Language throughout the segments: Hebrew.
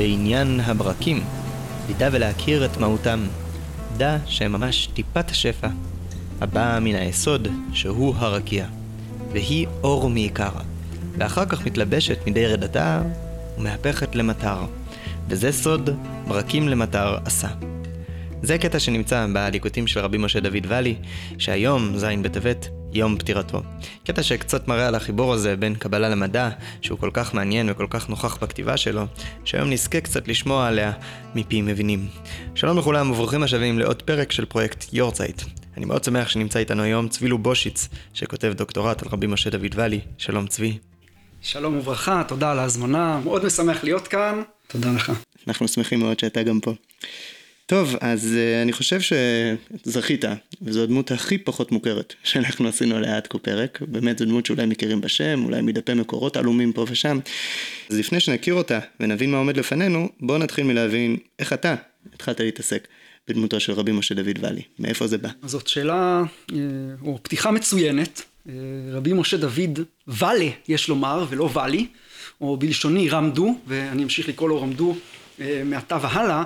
בעניין הברקים, לידע ולהכיר את מהותם, דע שהם ממש טיפת השפע, הבאה מן היסוד שהוא הרקיע, והיא אור מעיקר, ואחר כך מתלבשת מדי רדתה ומהפכת למטר, וזה סוד ברקים למטר עשה. זה קטע שנמצא בליקוטים של רבי משה דוד ואלי, שהיום, ז' בטבת, יום פטירתו. קטע שקצת מראה על החיבור הזה בין קבלה למדע, שהוא כל כך מעניין וכל כך נוכח בכתיבה שלו, שהיום נזכה קצת לשמוע עליה מפי מבינים. שלום לכולם וברוכים השבים לעוד פרק של פרויקט יורצייט. אני מאוד שמח שנמצא איתנו היום צבי לובושיץ, שכותב דוקטורט על רבי משה דוד ואלי. שלום צבי. שלום וברכה, תודה על ההזמנה, מאוד משמח להיות כאן, תודה לך. אנחנו שמחים מאוד שאתה גם פה. טוב, אז uh, אני חושב שזכית, וזו הדמות הכי פחות מוכרת שאנחנו עשינו עליה עד כה פרק, באמת זו דמות שאולי מכירים בשם, אולי מדפי מקורות עלומים פה ושם. אז לפני שנכיר אותה ונבין מה עומד לפנינו, בואו נתחיל מלהבין איך אתה התחלת להתעסק בדמותו של רבי משה דוד ואלי, מאיפה זה בא? זאת שאלה, אה, או פתיחה מצוינת. אה, רבי משה דוד ואלה, יש לומר, ולא ואלי, או בלשוני רמדו, ואני אמשיך לקרוא לו רמדו מעתה והלאה.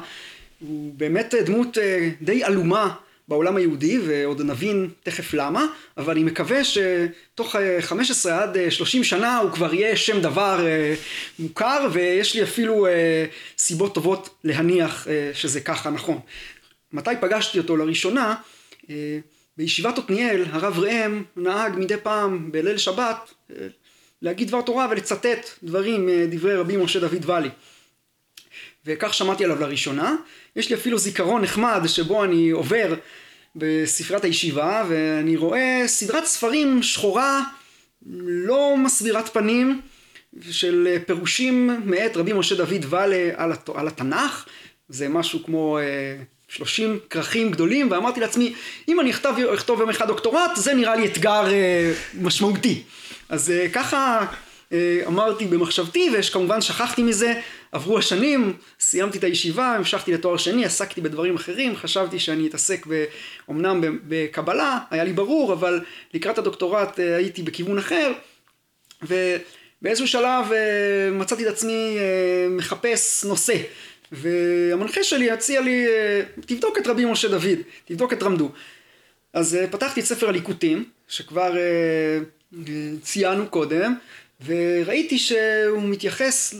הוא באמת דמות אה, די עלומה בעולם היהודי ועוד נבין תכף למה אבל אני מקווה שתוך 15 אה, עד 30 אה, שנה הוא כבר יהיה שם דבר מוכר ויש לי אפילו סיבות טובות להניח שזה ככה נכון. מתי פגשתי אותו לראשונה? בישיבת עתניאל הרב ראם נהג מדי פעם בליל שבת להגיד דבר תורה ולצטט דברים דברי רבי משה דוד ואלי וכך שמעתי עליו לראשונה. יש לי אפילו זיכרון נחמד שבו אני עובר בספריית הישיבה ואני רואה סדרת ספרים שחורה לא מסבירת פנים של פירושים מאת רבי משה דוד ואלה על, הת... על התנ"ך. זה משהו כמו אה, שלושים כרכים גדולים ואמרתי לעצמי אם אני אכתוב, אכתוב יום אחד דוקטורט זה נראה לי אתגר אה, משמעותי. אז אה, ככה אה, אמרתי במחשבתי וכמובן שכחתי מזה עברו השנים סיימתי את הישיבה המשכתי לתואר שני עסקתי בדברים אחרים חשבתי שאני אתעסק אומנם בקבלה היה לי ברור אבל לקראת הדוקטורט אה, הייתי בכיוון אחר ובאיזשהו שלב אה, מצאתי את עצמי מחפש נושא והמנחה שלי הציע לי תבדוק את רבי משה דוד תבדוק את רמדו. אז פתחתי את ספר הליקוטים שכבר ציינו קודם וראיתי שהוא מתייחס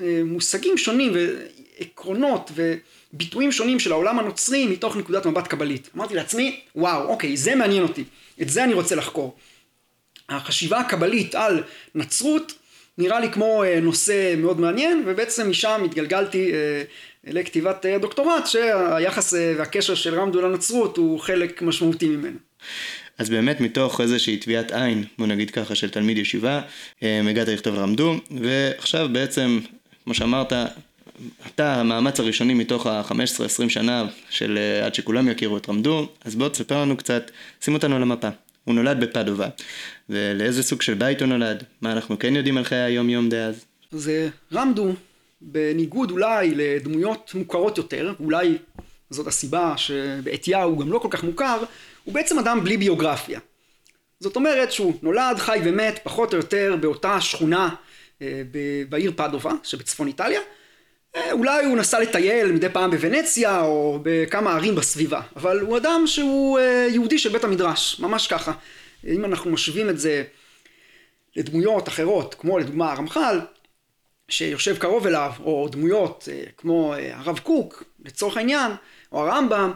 למושגים שונים ועקרונות וביטויים שונים של העולם הנוצרי מתוך נקודת מבט קבלית. אמרתי לעצמי, וואו, אוקיי, זה מעניין אותי, את זה אני רוצה לחקור. החשיבה הקבלית על נצרות נראה לי כמו אה, נושא מאוד מעניין ובעצם משם התגלגלתי אה, לכתיבת הדוקטורט שהיחס אה, והקשר של רמדו לנצרות הוא חלק משמעותי ממנו. אז באמת מתוך איזושהי טביעת עין, בוא נגיד ככה, של תלמיד ישיבה, אה, הגעת לכתוב רמדו, ועכשיו בעצם, כמו שאמרת, אתה המאמץ הראשוני מתוך ה-15-20 שנה של אה, עד שכולם יכירו את רמדו, אז בוא תספר לנו קצת, שים אותנו על המפה. הוא נולד בפדובה, ולאיזה סוג של בית הוא נולד, מה אנחנו כן יודעים על חיי היום יום דאז. זה רמדו, בניגוד אולי לדמויות מוכרות יותר, אולי זאת הסיבה שבעטייה הוא גם לא כל כך מוכר, הוא בעצם אדם בלי ביוגרפיה. זאת אומרת שהוא נולד, חי ומת, פחות או יותר באותה שכונה אה, בעיר פדובה שבצפון איטליה. אה, אולי הוא נסע לטייל מדי פעם בוונציה או בכמה ערים בסביבה, אבל הוא אדם שהוא אה, יהודי של בית המדרש, ממש ככה. אם אנחנו משווים את זה לדמויות אחרות, כמו לדוגמה הרמח"ל, שיושב קרוב אליו, או דמויות כמו הרב קוק, לצורך העניין, או הרמב"ם,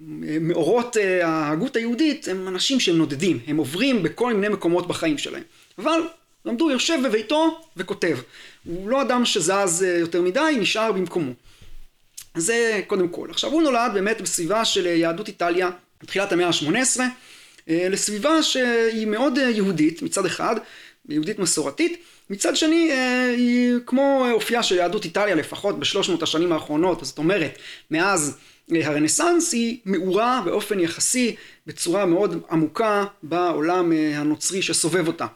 מאורות אה, ההגות היהודית הם אנשים שהם נודדים, הם עוברים בכל מיני מקומות בחיים שלהם. אבל למדו יושב בביתו וכותב. הוא לא אדם שזז אה, יותר מדי, נשאר במקומו. זה קודם כל. עכשיו הוא נולד באמת בסביבה של יהדות איטליה בתחילת המאה ה-18, אה, לסביבה שהיא מאוד יהודית מצד אחד, יהודית מסורתית, מצד שני היא כמו אופייה של יהדות איטליה לפחות בשלוש מאות השנים האחרונות, זאת אומרת מאז הרנסאנס היא מעורה באופן יחסי בצורה מאוד עמוקה בעולם אה, הנוצרי שסובב אותה.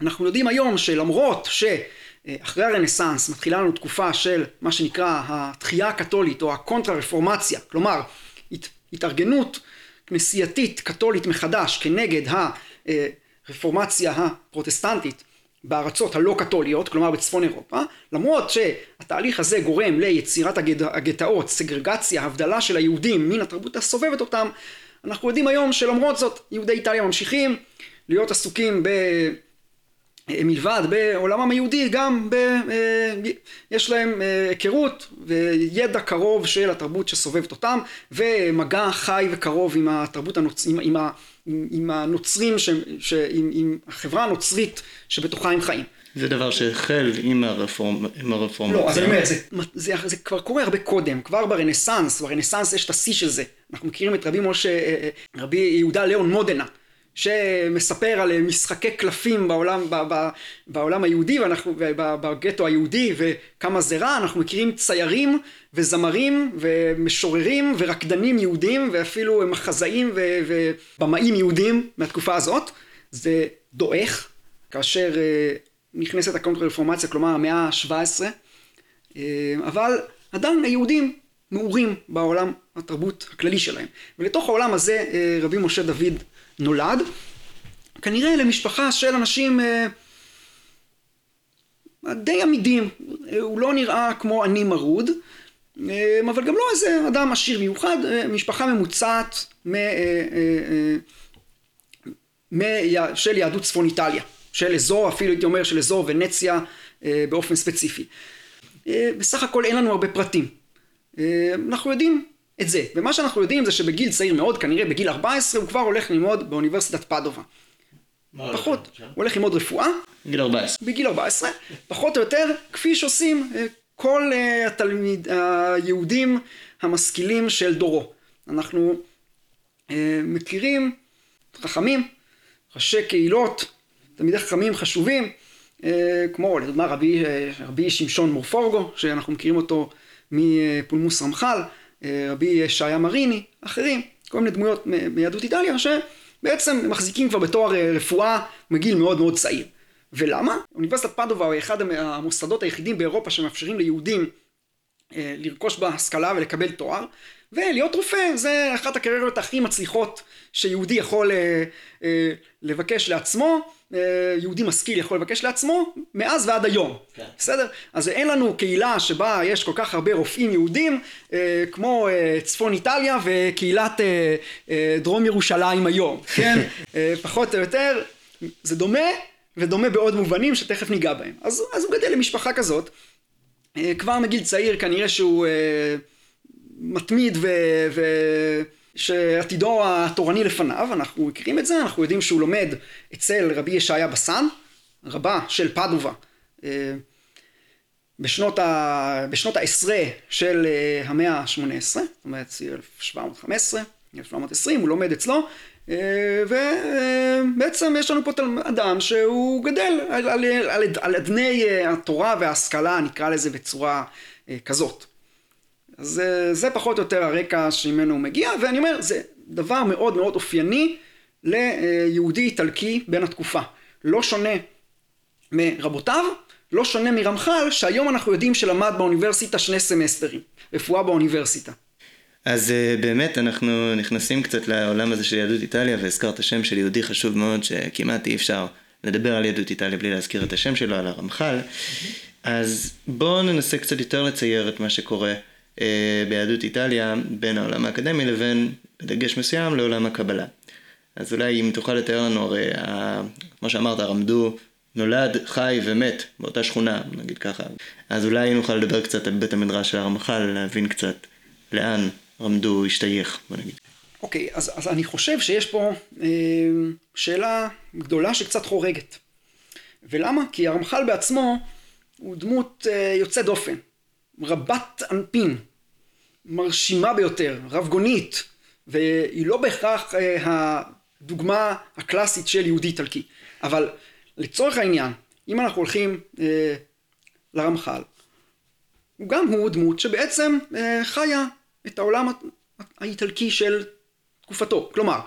אנחנו יודעים היום שלמרות שאחרי הרנסאנס מתחילה לנו תקופה של מה שנקרא התחייה הקתולית או הקונטרה רפורמציה, כלומר התארגנות כנסייתית קתולית מחדש כנגד הרפורמציה הפרוטסטנטית בארצות הלא קתוליות, כלומר בצפון אירופה, למרות שהתהליך הזה גורם ליצירת הגטאות, סגרגציה, הבדלה של היהודים מן התרבות הסובבת אותם, אנחנו יודעים היום שלמרות זאת יהודי איטליה ממשיכים להיות עסוקים ב... מלבד בעולמם היהודי גם ב... יש להם היכרות וידע קרוב של התרבות שסובבת אותם ומגע חי וקרוב עם התרבות הנוצ... עם, עם, עם הנוצרים, ש... ש... עם, עם החברה הנוצרית שבתוכה הם חיים. זה דבר שהחל עם הרפורמה. עם הרפורמה. לא, אז אני אומר, זה, זה, זה כבר קורה הרבה קודם, כבר ברנסאנס, ברנסאנס יש את השיא של זה. אנחנו מכירים את רבי משה, רבי יהודה ליאון מודנה. שמספר על משחקי קלפים בעולם, בעולם היהודי בגטו היהודי וכמה זה רע, אנחנו מכירים ציירים וזמרים ומשוררים ורקדנים יהודים ואפילו מחזאים ובמאים יהודים מהתקופה הזאת, זה דועך כאשר אה, נכנסת הקומת הרפורמציה, כלומר המאה ה-17, אה, אבל עדיין היהודים מעורים בעולם התרבות הכללי שלהם. ולתוך העולם הזה אה, רבי משה דוד נולד, כנראה למשפחה של אנשים אה, די עמידים, הוא לא נראה כמו עני מרוד, אה, אבל גם לא איזה אדם עשיר מיוחד, אה, משפחה ממוצעת מ, אה, אה, אה, של יהדות צפון איטליה, של אזור, אפילו הייתי אומר של אזור ונציה אה, באופן ספציפי. אה, בסך הכל אין לנו הרבה פרטים. אה, אנחנו יודעים את זה. ומה שאנחנו יודעים זה שבגיל צעיר מאוד, כנראה בגיל 14, הוא כבר הולך ללמוד באוניברסיטת פדובה. פחות, הוא הולך ללמוד רפואה. בגיל 14. בגיל 14, פחות או יותר, כפי שעושים אה, כל אה, התלמיד, היהודים המשכילים של דורו. אנחנו אה, מכירים חכמים, ראשי קהילות, תלמידי חכמים חשובים, כמו לדוגמה רבי, רבי שמשון מורפורגו, שאנחנו מכירים אותו מפולמוס רמח"ל, רבי ישעיה מריני, אחרים, כל מיני דמויות מיהדות איטליה שבעצם מחזיקים כבר בתואר אה, רפואה מגיל מאוד מאוד צעיר. ולמה? אוניברסיטת פדובה היא אחד המוסדות היחידים באירופה שמאפשרים ליהודים אה, לרכוש בה השכלה ולקבל תואר ולהיות רופא זה אחת הקריירות הכי מצליחות שיהודי יכול אה, אה, לבקש לעצמו, אה, יהודי משכיל יכול לבקש לעצמו, מאז ועד היום. כן. בסדר? אז אין לנו קהילה שבה יש כל כך הרבה רופאים יהודים, כמו צפון איטליה וקהילת דרום ירושלים היום. כן? פחות או יותר, זה דומה, ודומה בעוד מובנים שתכף ניגע בהם. אז, אז הוא גדל למשפחה כזאת, כבר מגיל צעיר כנראה שהוא מתמיד ו... ו... התורני לפניו, אנחנו מכירים את זה, אנחנו יודעים שהוא לומד אצל רבי ישעיה בסן, רבה של פדובה, אה, בשנות. בשנות העשרה של אה, המאה ה-18, זאת אומרת 1715, 1720, הוא לומד אצלו, אה, ובעצם יש לנו פה אדם שהוא גדל על, על, על, על אדני התורה וההשכלה, נקרא לזה בצורה כזאת. אז זה פחות או יותר הרקע שממנו הוא מגיע, ואני אומר, זה דבר מאוד מאוד אופייני ליהודי איטלקי בין התקופה. לא שונה מרבותיו, לא שונה מרמח"ל, שהיום אנחנו יודעים שלמד באוניברסיטה שני סמסטרים, רפואה באוניברסיטה. אז אה, באמת אנחנו נכנסים קצת לעולם הזה של יהדות איטליה, והזכרת שם של יהודי חשוב מאוד, שכמעט אי אפשר לדבר על יהדות איטליה בלי להזכיר את השם שלו, על הרמח"ל. אז בואו ננסה קצת יותר לצייר את מה שקורה אה, ביהדות איטליה בין העולם האקדמי לבין דגש מסוים לעולם הקבלה. אז אולי אם תוכל לתאר לנו, הרי כמו שאמרת, רמדו נולד, חי ומת באותה שכונה, נגיד ככה. אז אולי נוכל לדבר קצת על בית המדרש של הרמח"ל, להבין קצת לאן רמדו השתייך, בוא נגיד. אוקיי, okay, אז, אז אני חושב שיש פה אה, שאלה גדולה שקצת חורגת. ולמה? כי הרמח"ל בעצמו הוא דמות אה, יוצא דופן. רבת אנפין, מרשימה ביותר, רבגונית, והיא לא בהכרח אה, הדוגמה הקלאסית של יהודי איטלקי. אבל לצורך העניין, אם אנחנו הולכים אה, לרמח"ל, הוא גם הוא דמות שבעצם אה, חיה את העולם האיטלקי של תקופתו. כלומר,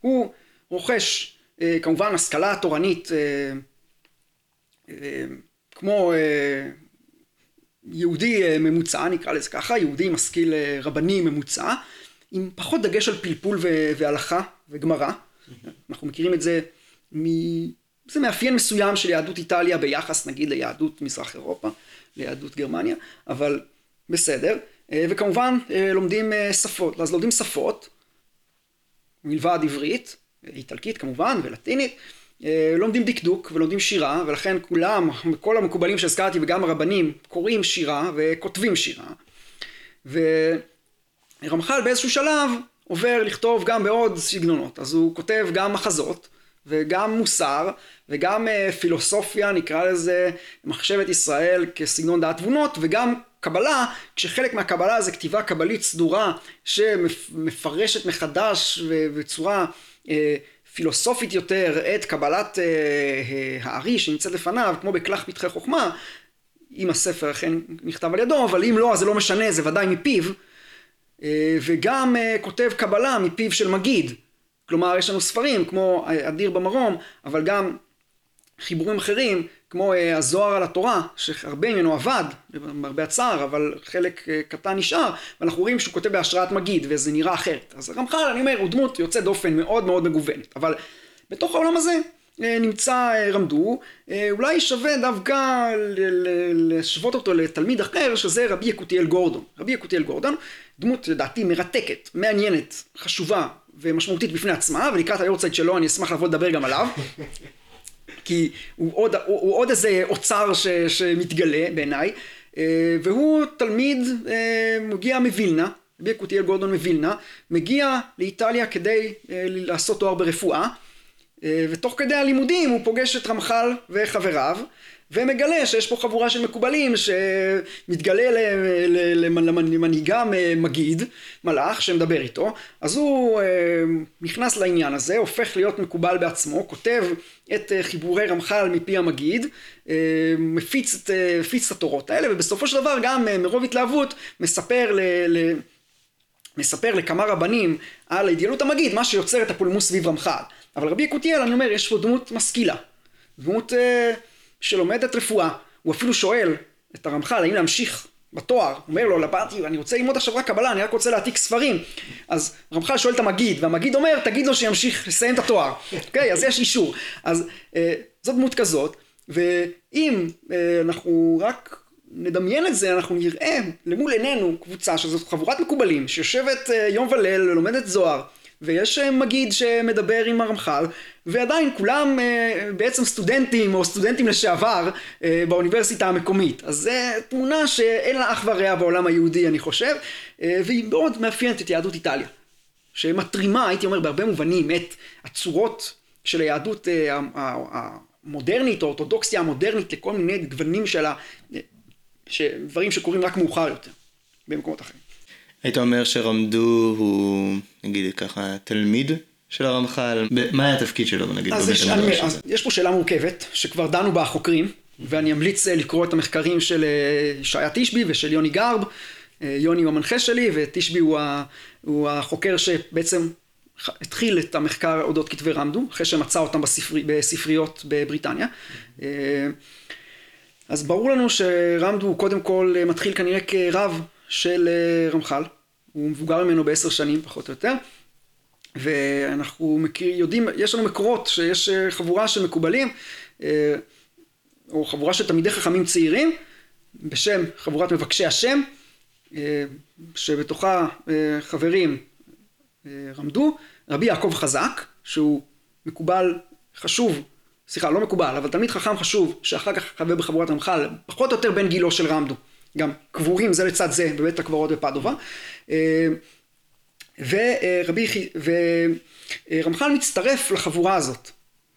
הוא רוכש אה, כמובן השכלה תורנית אה, אה, כמו יהודי ממוצע, נקרא לזה ככה, יהודי משכיל רבני ממוצע, עם פחות דגש על פלפול והלכה וגמרא. אנחנו מכירים את זה זה מאפיין מסוים של יהדות איטליה ביחס נגיד ליהדות מזרח אירופה, ליהדות גרמניה, אבל בסדר. אה, וכמובן אה, לומדים אה, שפות, אז לומדים שפות, מלבד עברית, איטלקית כמובן ולטינית, לומדים דקדוק ולומדים שירה, ולכן כולם, כל המקובלים שהזכרתי וגם הרבנים קוראים שירה וכותבים שירה. ורמח"ל באיזשהו שלב עובר לכתוב גם בעוד סגנונות, אז הוא כותב גם מחזות וגם מוסר וגם פילוסופיה, נקרא לזה מחשבת ישראל כסגנון דעת תבונות, וגם קבלה, כשחלק מהקבלה זה כתיבה קבלית סדורה שמפרשת מחדש בצורה אה, פילוסופית יותר את קבלת אה, אה, הארי שנמצאת לפניו, כמו בכרך פתחי חוכמה, אם הספר אכן נכתב על ידו, אבל אם לא אז זה לא משנה, זה ודאי מפיו, וגם כותב קבלה מפיו של מגיד, כלומר יש לנו ספרים כמו אדיר במרום, אבל גם חיבורים אחרים כמו אה, הזוהר על התורה, שהרבה ממנו עבד, למרבה הצער, אבל חלק אה, קטן נשאר, ואנחנו רואים שהוא כותב בהשראת מגיד, וזה נראה אחרת. אז רמח"ל, אני אומר, הוא דמות יוצאת דופן מאוד מאוד מגוונת, אבל בתוך העולם הזה אה, נמצא רמדו, אולי שווה דווקא להשוות אותו לתלמיד אחר, שזה רבי יקותיאל גורדון. רבי יקותיאל גורדון, דמות לדעתי מרתקת, מעניינת, חשובה ומשמעותית בפני עצמה, ולקראת היורצייט שלו אני אשמח לבוא לדבר גם עליו. כי הוא עוד, הוא, הוא עוד איזה אוצר ש, שמתגלה בעיניי, אה, והוא תלמיד אה, מגיע מווילנה, רבי יקותיאל גורדון מווילנה, מגיע לאיטליה כדי אה, לעשות תואר ברפואה, ותוך כדי הלימודים הוא פוגש את רמח"ל וחבריו, ומגלה שיש פה חבורה של מקובלים שמתגלה למנהיגם מגיד, מלאך שמדבר איתו, אז הוא אה, נכנס לעניין הזה, הופך להיות מקובל בעצמו, כותב את אה, חיבורי רמח"ל מפי המגיד, אה, מפיץ את, מפיץ את התורות האלה, ובסופו של דבר גם מרוב התלהבות מספר ל... ל מספר לכמה רבנים על אידיאלות המגיד, מה שיוצר את הפולמוס סביב רמח"ל. אבל רבי יקותיאל, אני אומר, יש פה דמות משכילה. דמות... שלומדת רפואה, הוא אפילו שואל את הרמח"ל האם להמשיך בתואר, אומר לו לבאתי אני רוצה ללמוד עכשיו רק קבלה אני רק רוצה להעתיק ספרים. אז רמח"ל שואל את המגיד והמגיד אומר תגיד לו שימשיך לסיים את התואר. אוקיי? אז יש אישור. אז אה, זו דמות כזאת ואם אה, אנחנו רק נדמיין את זה אנחנו נראה למול עינינו קבוצה שזאת חבורת מקובלים שיושבת אה, יום וליל ולומדת זוהר ויש אה, מגיד שמדבר עם הרמח"ל, ועדיין כולם אה, בעצם סטודנטים או סטודנטים לשעבר אה, באוניברסיטה המקומית. אז זו תמונה שאין לה אח ורע בעולם היהודי אני חושב, והיא מאוד מאפיינת את יהדות איטליה. שמתרימה, הייתי אומר בהרבה מובנים, את הצורות של היהדות המודרנית, או האורתודוקסיה המודרנית לכל מיני גוונים של ה... דברים שקורים רק מאוחר יותר במקומות אחרים. היית אומר שרמדו הוא, נגיד ככה, תלמיד של הרמח"ל? מה היה התפקיד שלו, נגיד? אז, יש, אני, אז יש פה שאלה מורכבת, שכבר דנו בה החוקרים, ואני אמליץ אה, לקרוא את המחקרים של אה, ישעיה תשבי ושל יוני גרב. אה, יוני הוא המנחה שלי, ותשבי הוא, ה, הוא החוקר שבעצם התחיל את המחקר אודות כתבי רמדו, אחרי שמצא אותם בספרי, בספריות בבריטניה. אז ברור לנו שרמדו הוא קודם כל מתחיל כנראה כרב של אה, רמח"ל, הוא מבוגר ממנו בעשר שנים פחות או יותר, ואנחנו מכיר, יודעים, יש לנו מקורות שיש אה, חבורה של מקובלים, אה, או חבורה של תלמידי חכמים צעירים, בשם חבורת מבקשי השם, שבתוכה חברים רמדו, רבי יעקב חזק, שהוא מקובל חשוב, סליחה, לא מקובל, אבל תלמיד חכם חשוב, שאחר כך חבר בחבורת רמח"ל, פחות או יותר בן גילו של רמדו. גם קבורים זה לצד זה בבית הקברות בפדובה. אה, ורבי, ורמח"ל מצטרף לחבורה הזאת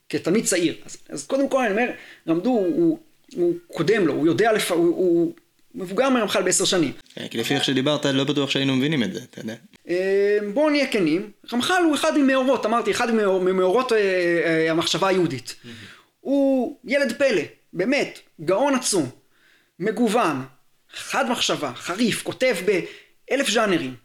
כתלמיד צעיר. אז, אז קודם כל אני אומר, למדו, הוא, הוא קודם לו, הוא יודע, לפ... הוא, הוא מבוגר מרמח"ל בעשר שנים. כן, כי לפי איך שדיברת, לא בטוח שהיינו מבינים את זה, אתה יודע. אה, בואו נהיה כנים, רמח"ל הוא אחד ממאורות, אמרתי, אחד ממאורות אה, המחשבה היהודית. הוא ילד פלא, באמת, גאון עצום, מגוון, חד מחשבה, חריף, כותב באלף ז'אנרים,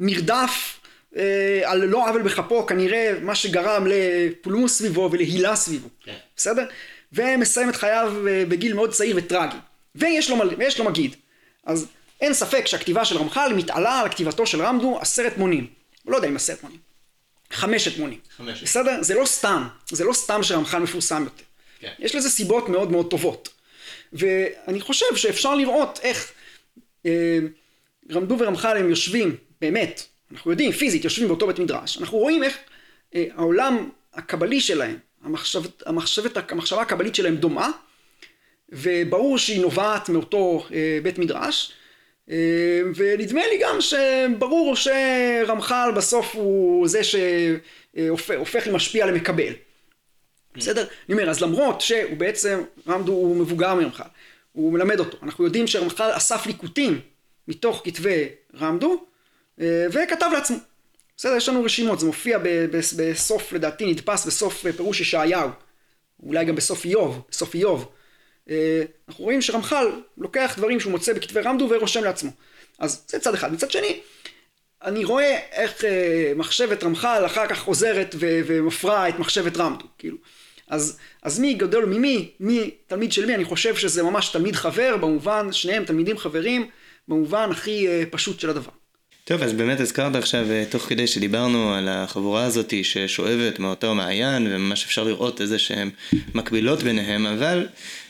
נרדף אה, על לא עוול בכפו, כנראה מה שגרם לפולמוס סביבו ולהילה סביבו, כן. בסדר? ומסיים את חייו אה, בגיל מאוד צעיר וטרגי. ויש לו, ויש לו מגיד. אז אין ספק שהכתיבה של רמח"ל מתעלה על כתיבתו של רמדו עשרת מונים. לא יודע אם עשרת מונים. חמשת מונים. חמשת. בסדר? זה לא סתם. זה לא סתם שרמח"ל מפורסם יותר. כן. יש לזה סיבות מאוד מאוד טובות. ואני חושב שאפשר לראות איך אה, רמדו ורמח"ל הם יושבים, באמת, אנחנו יודעים, פיזית, יושבים באותו בית מדרש. אנחנו רואים איך אה, העולם הקבלי שלהם, המחשבת, המחשבת, המחשבה הקבלית שלהם דומה, וברור שהיא נובעת מאותו אה, בית מדרש. אה, ונדמה לי גם שברור שרמח"ל בסוף הוא זה שהופך למשפיע למקבל. בסדר? אני אומר, אז למרות שהוא בעצם, רמדו הוא מבוגר מרמח"ל, הוא מלמד אותו. אנחנו יודעים שרמח"ל אסף ליקוטים מתוך כתבי רמדו, אה, וכתב לעצמו. בסדר, יש לנו רשימות, זה מופיע בסוף, לדעתי נדפס בסוף פירוש ישעיהו, אולי גם בסוף איוב, בסוף איוב. אה, אנחנו רואים שרמח"ל לוקח דברים שהוא מוצא בכתבי רמדו ורושם לעצמו. אז זה צד אחד. מצד שני, אני רואה איך אה, מחשבת רמח"ל אחר כך חוזרת ומפרה את מחשבת רמדו, כאילו. אז, אז מי גדול ממי, מי תלמיד של מי, אני חושב שזה ממש תלמיד חבר, במובן, שניהם תלמידים חברים, במובן הכי אה, פשוט של הדבר. טוב, אז באמת הזכרת עכשיו, תוך כדי שדיברנו על החבורה הזאת ששואבת מאותו מעיין, וממש אפשר לראות איזה שהן מקבילות ביניהם, אבל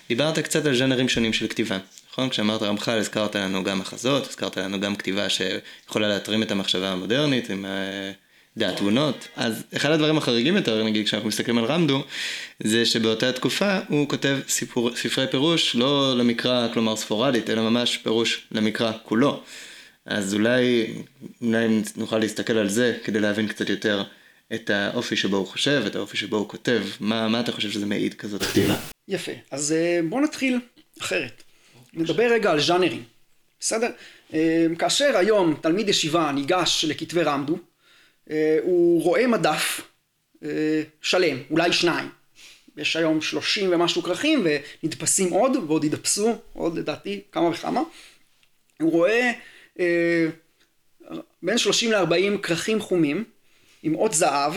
דיברת קצת על ז'אנרים שונים של כתיבה. נכון? כשאמרת רמח"ל הזכרת לנו גם מחזות, הזכרת לנו גם כתיבה שיכולה להתרים את המחשבה המודרנית עם דעת תבונות. אז אחד הדברים החריגים יותר, נגיד כשאנחנו מסתכלים על רמדו, זה שבאותה תקופה הוא כותב סיפור, ספרי פירוש לא למקרא, כלומר ספורדית, אלא ממש פירוש למקרא כולו. אז אולי, אולי נוכל להסתכל על זה כדי להבין קצת יותר את האופי שבו הוא חושב, את האופי שבו הוא כותב. מה, מה אתה חושב שזה מעיד כזאת כתיבה? יפה. אז אה, בואו נתחיל אחרת. נדבר רגע על ז'אנרים. בסדר? אה, כאשר היום תלמיד ישיבה ניגש לכתבי רמדו, הוא רואה מדף שלם, אולי שניים. יש היום שלושים ומשהו כרכים ונדפסים עוד ועוד ידפסו, עוד לדעתי כמה וכמה. הוא רואה בין שלושים לארבעים כרכים חומים עם אות זהב,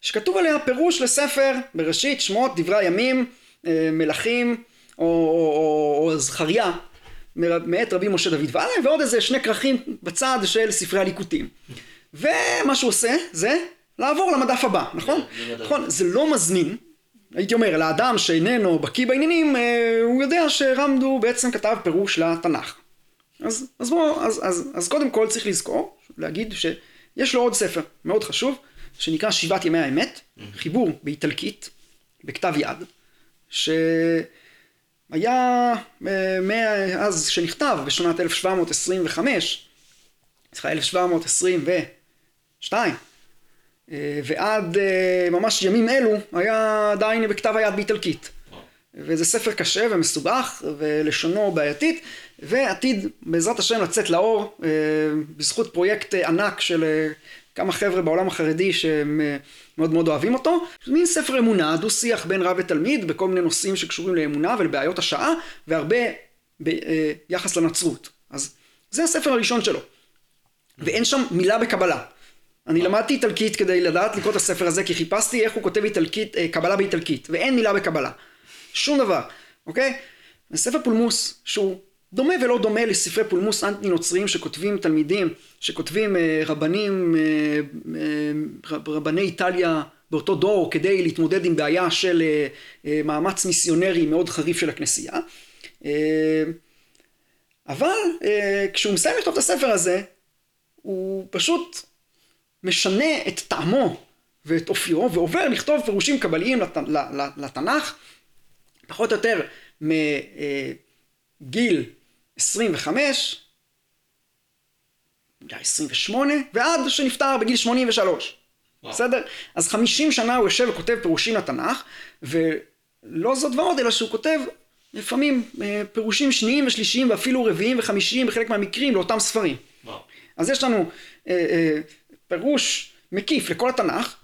שכתוב עליה פירוש לספר בראשית, שמות, דברי הימים, אה, מלכים או, או, או זכריה מאת רבי משה דוד ואללה ועוד איזה שני כרכים בצד של ספרי הליקוטים. ומה שהוא עושה זה לעבור למדף הבא, נכון? נכון, זה לא מזמין, הייתי אומר, לאדם שאיננו בקיא בעניינים, אה, הוא יודע שרמדו בעצם כתב פירוש לתנ"ך. אז, אז בואו, אז, אז, אז קודם כל צריך לזכור, להגיד שיש לו עוד ספר מאוד חשוב, שנקרא שבעת ימי האמת, חיבור באיטלקית, בכתב יד, שהיה אה, מאז שנכתב בשנת 1725, סליחה 1722 אה, ועד אה, ממש ימים אלו היה עדיין בכתב היד באיטלקית וזה ספר קשה ומסובך ולשונו בעייתית ועתיד בעזרת השם לצאת לאור בזכות פרויקט ענק של כמה חבר'ה בעולם החרדי שהם אה, מאוד מאוד אוהבים אותו. מין ספר אמונה, דו שיח בין רב ותלמיד בכל מיני נושאים שקשורים לאמונה ולבעיות השעה והרבה ביחס אה, לנצרות. אז זה הספר הראשון שלו. ואין שם מילה בקבלה. אני למדתי איטלקית כדי לדעת לקרוא את הספר הזה כי חיפשתי איך הוא כותב איטלקית, אה, קבלה באיטלקית ואין מילה בקבלה. שום דבר, אוקיי? ספר פולמוס שהוא דומה ולא דומה לספרי פולמוס אנטי נוצריים שכותבים תלמידים, שכותבים אה, רבנים, אה, אה, רבני איטליה באותו דור כדי להתמודד עם בעיה של מאמץ מיסיונרי מאוד חריף של הכנסייה. אבל כשהוא מסיים לכתוב את הספר הזה, הוא פשוט משנה את טעמו ואת אופיו ועובר לכתוב פירושים קבליים לתנ"ך, פחות או יותר מגיל 25, 28, ועד שנפטר בגיל 83. וואו. בסדר? אז 50 שנה הוא יושב וכותב פירושים לתנ"ך, ולא זאת ועוד, אלא שהוא כותב לפעמים אה, פירושים שניים ושלישיים ואפילו רביעיים וחמישיים בחלק מהמקרים לאותם ספרים. וואו. אז יש לנו אה, אה, פירוש מקיף לכל התנ"ך,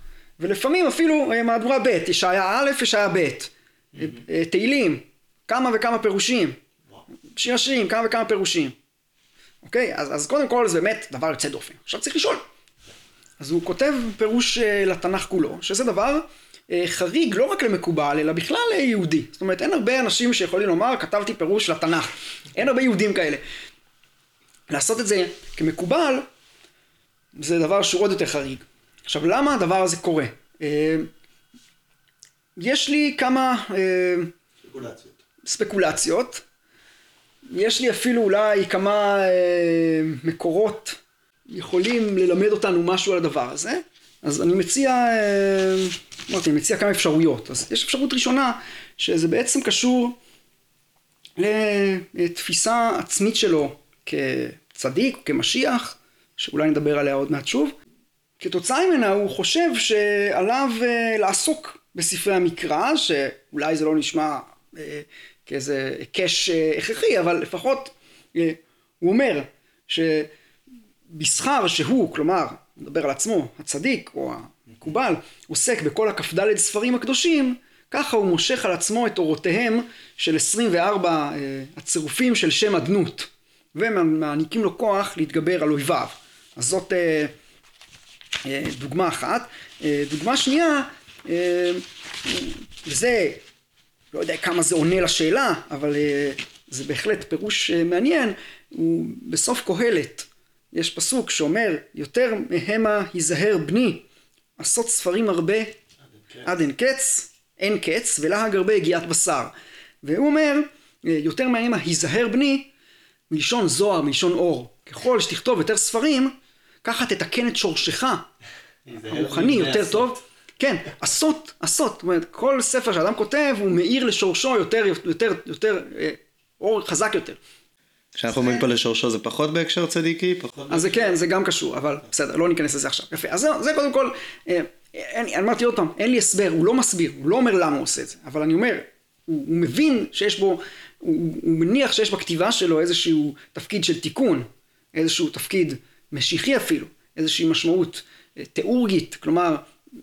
ולפעמים אפילו אה, מהדורה ב', ישעיה א', ישעיה ב', mm-hmm. אה, תהילים, כמה וכמה פירושים. שיר השירים, כמה וכמה פירושים. אוקיי? אז, אז קודם כל זה באמת דבר יוצא דופן. עכשיו צריך לשאול. אז הוא כותב פירוש לתנ"ך כולו, שזה דבר חריג לא רק למקובל, אלא בכלל ליהודי. זאת אומרת, אין הרבה אנשים שיכולים לומר, כתבתי פירוש לתנ"ך. אין הרבה יהודים כאלה. לעשות את זה כמקובל, זה דבר שהוא עוד יותר חריג. עכשיו, למה הדבר הזה קורה? Uh, יש לי כמה אה, ספקולציות. ספקולציות. יש לי אפילו אולי כמה אה, מקורות יכולים ללמד אותנו משהו על הדבר הזה. אז אני מציע, אה, אמרתי, אני מציע כמה אפשרויות. אז יש אפשרות ראשונה, שזה בעצם קשור לתפיסה עצמית שלו כצדיק, כמשיח, שאולי נדבר עליה עוד מעט שוב. כתוצאה ממנה הוא חושב שעליו אה, לעסוק בספרי המקרא, שאולי זה לא נשמע אה, כאיזה היקש אה, הכרחי, אבל לפחות הוא אומר שבשכר שהוא, כלומר, מדבר על עצמו, הצדיק או המקובל, עוסק בכל הכ"ד ספרים הקדושים, ככה הוא מושך על עצמו את אורותיהם של 24 הצירופים של שם אדנות, ומעניקים לו כוח להתגבר על אויביו. אז זאת אה, דוגמה אחת. אה, דוגמה שנייה, אה, וזה, לא יודע כמה זה עונה לשאלה, אבל זה בהחלט פירוש מעניין, הוא בסוף קהלת. יש פסוק שאומר, יותר מהמה ייזהר בני, עשות ספרים הרבה עד אין קץ, אין קץ, ולהג הרבה הגיעת בשר. והוא אומר, יותר מהמה ייזהר בני, מלשון זוהר, מלשון אור. ככל שתכתוב יותר ספרים, ככה תתקן את שורשך הרוחני יותר טוב. כן, עשות, עשות. זאת אומרת, כל ספר שאדם כותב הוא מאיר לשורשו יותר, יותר, יותר, אה, אור חזק יותר. כשאנחנו אומרים פה לשורשו זה פחות בהקשר צדיקי? פחות אז זה כן, זה גם קשור, אבל בסדר, לא ניכנס לזה עכשיו. יפה, אז זה, זה קודם כל, אה, אני אמרתי עוד פעם, אין לי הסבר, הוא לא מסביר, הוא לא אומר למה הוא עושה את זה, אבל אני אומר, הוא, הוא מבין שיש בו, הוא, הוא מניח שיש בכתיבה שלו איזשהו תפקיד של תיקון, איזשהו תפקיד משיחי אפילו, איזושהי משמעות אה, תיאורגית, כלומר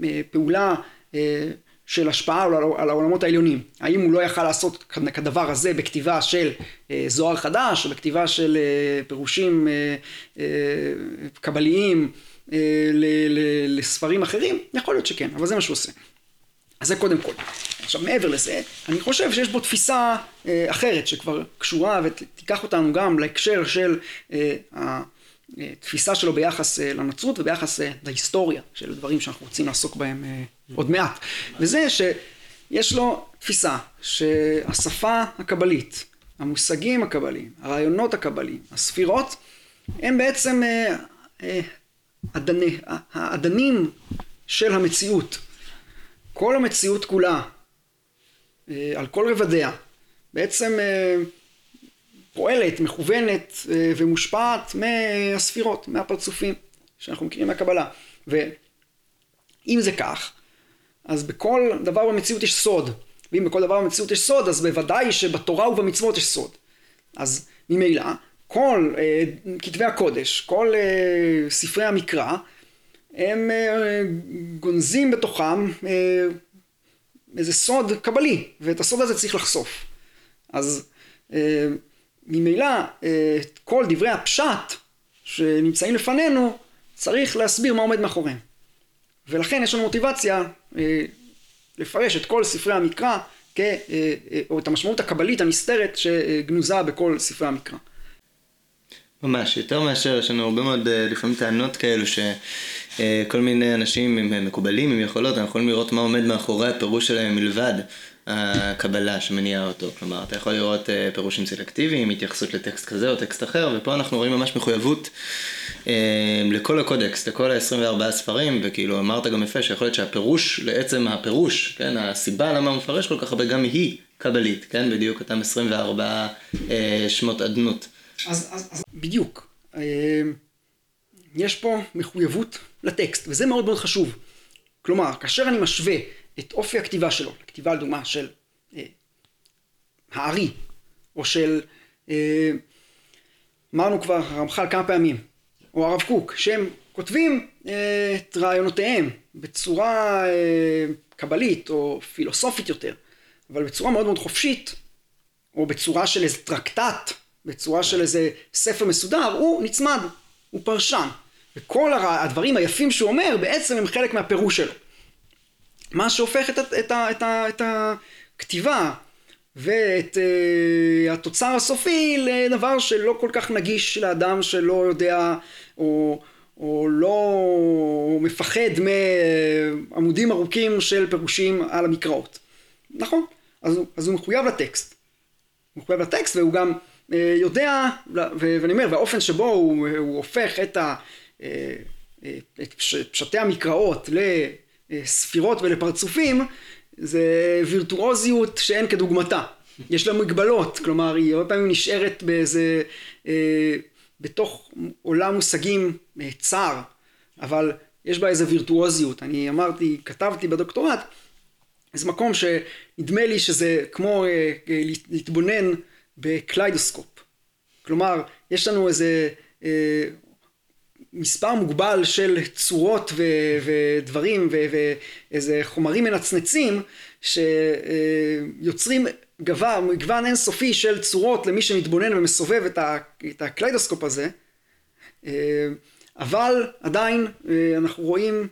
אה, פעולה אה, של השפעה על העולמות העליונים. האם הוא לא יכל לעשות כדבר הזה בכתיבה של זוהר חדש, או בכתיבה של פירושים קבליים לספרים אחרים? יכול להיות שכן, אבל זה מה שהוא עושה. אז זה קודם כל. עכשיו מעבר לזה, אני חושב שיש בו תפיסה אחרת שכבר קשורה ותיקח אותנו גם להקשר של התפיסה שלו ביחס אה, לנצרות וביחס אה, להיסטוריה של דברים שאנחנו רוצים לעסוק בהם אה, עוד מעט. וזה שיש לו תפיסה שהשפה הקבלית, המושגים הקבליים, הרעיונות הקבליים, הספירות, הם בעצם האדנים של המציאות. כל המציאות כולה, על כל רבדיה, בעצם פועלת, מכוונת אה, ומושפעת מהספירות, מהפרצופים שאנחנו מכירים מהקבלה. ואם זה כך, אז בכל דבר במציאות יש סוד. ואם בכל דבר במציאות יש סוד, אז בוודאי שבתורה ובמצוות יש סוד. אז ממילא, כל אה, כתבי הקודש, כל אה, ספרי המקרא, הם אה, גונזים בתוכם אה, איזה סוד קבלי, ואת הסוד הזה צריך לחשוף. אז אה, ממילא אה, כל דברי הפשט שנמצאים לפנינו צריך להסביר מה עומד מאחוריהם. ולכן יש לנו מוטיבציה אה, לפרש את כל ספרי המקרא כ, אה, או את המשמעות הקבלית הנסתרת שגנוזה בכל ספרי המקרא. ממש, יותר מאשר יש לנו הרבה מאוד לפעמים טענות כאלו שכל מיני אנשים עם מקובלים, עם יכולות, אנחנו יכולים לראות מה עומד מאחורי הפירוש שלהם מלבד הקבלה שמניעה אותו. כלומר, אתה יכול לראות אה, פירושים סלקטיביים, התייחסות לטקסט כזה או טקסט אחר, ופה אנחנו רואים ממש מחויבות אה, לכל הקודקס, לכל ה-24 ספרים, וכאילו אמרת גם יפה שיכול להיות שהפירוש, לעצם הפירוש, כן, הסיבה למה הוא מפרש כל כך הרבה גם היא קבלית, כן, בדיוק אותם 24 אה, שמות אדנות. אז, אז, אז בדיוק, יש פה מחויבות לטקסט, וזה מאוד מאוד חשוב. כלומר, כאשר אני משווה את אופי הכתיבה שלו, כתיבה לדוגמה של אה, הארי, או של, אה, אמרנו כבר הרמח"ל כמה פעמים, או הרב קוק, שהם כותבים אה, את רעיונותיהם בצורה אה, קבלית או פילוסופית יותר, אבל בצורה מאוד מאוד חופשית, או בצורה של איזה טרקטט, בצורה של איזה ספר מסודר, הוא נצמד, הוא פרשן. וכל הדברים היפים שהוא אומר בעצם הם חלק מהפירוש שלו. מה שהופך את, את, את, את, את הכתיבה ואת uh, התוצר הסופי לדבר שלא כל כך נגיש לאדם שלא יודע או, או לא מפחד מעמודים ארוכים של פירושים על המקראות. נכון, אז, אז הוא מחויב לטקסט. הוא מחויב לטקסט והוא גם אה, יודע, ואני אומר, והאופן שבו הוא, הוא הופך את, ה, אה, את פשטי המקראות לספירות ולפרצופים, זה וירטואוזיות שאין כדוגמתה. יש לה מגבלות, כלומר היא הרבה פעמים נשארת באיזה, בתוך עולם מושגים צר, אבל יש בה איזה וירטואוזיות. אני אמרתי, כתבתי בדוקטורט, איזה מקום שנדמה לי שזה כמו להתבונן בקליידוסקופ. כלומר, יש לנו איזה אה, מספר מוגבל של צורות ו, ודברים ו, ואיזה חומרים מנצנצים שיוצרים גבר, מגוון אינסופי של צורות למי שמתבונן ומסובב את, ה, את הקליידוסקופ הזה. אבל עדיין אנחנו רואים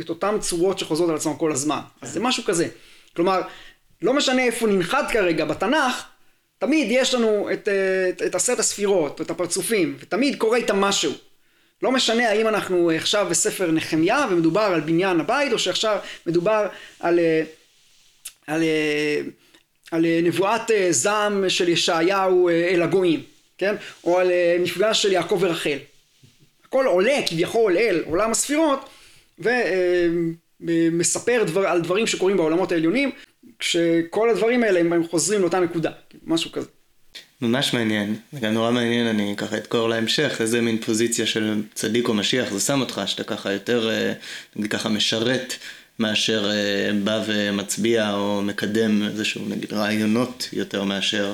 את אותן צורות שחוזרות על עצמן כל הזמן. אז זה משהו כזה. כלומר, לא משנה איפה ננחת כרגע בתנ"ך, תמיד יש לנו את, את, את עשרת הספירות, את הפרצופים, ותמיד קורה איתם משהו. לא משנה האם אנחנו עכשיו בספר נחמיה ומדובר על בניין הבית, או שעכשיו מדובר על, על, על נבואת זעם של ישעיהו אל הגויים, כן? או על מפגש של יעקב ורחל. הכל עולה כביכול אל עולם הספירות, ומספר דבר, על דברים שקורים בעולמות העליונים, כשכל הדברים האלה הם חוזרים לאותה נקודה, משהו כזה. ממש מעניין, וגם נורא מעניין, אני ככה אתקור להמשך, איזה מין פוזיציה של צדיק או משיח זה שם אותך, שאתה ככה יותר, אה, נגיד ככה משרת מאשר אה, בא ומצביע או מקדם איזשהו נגיד רעיונות יותר מאשר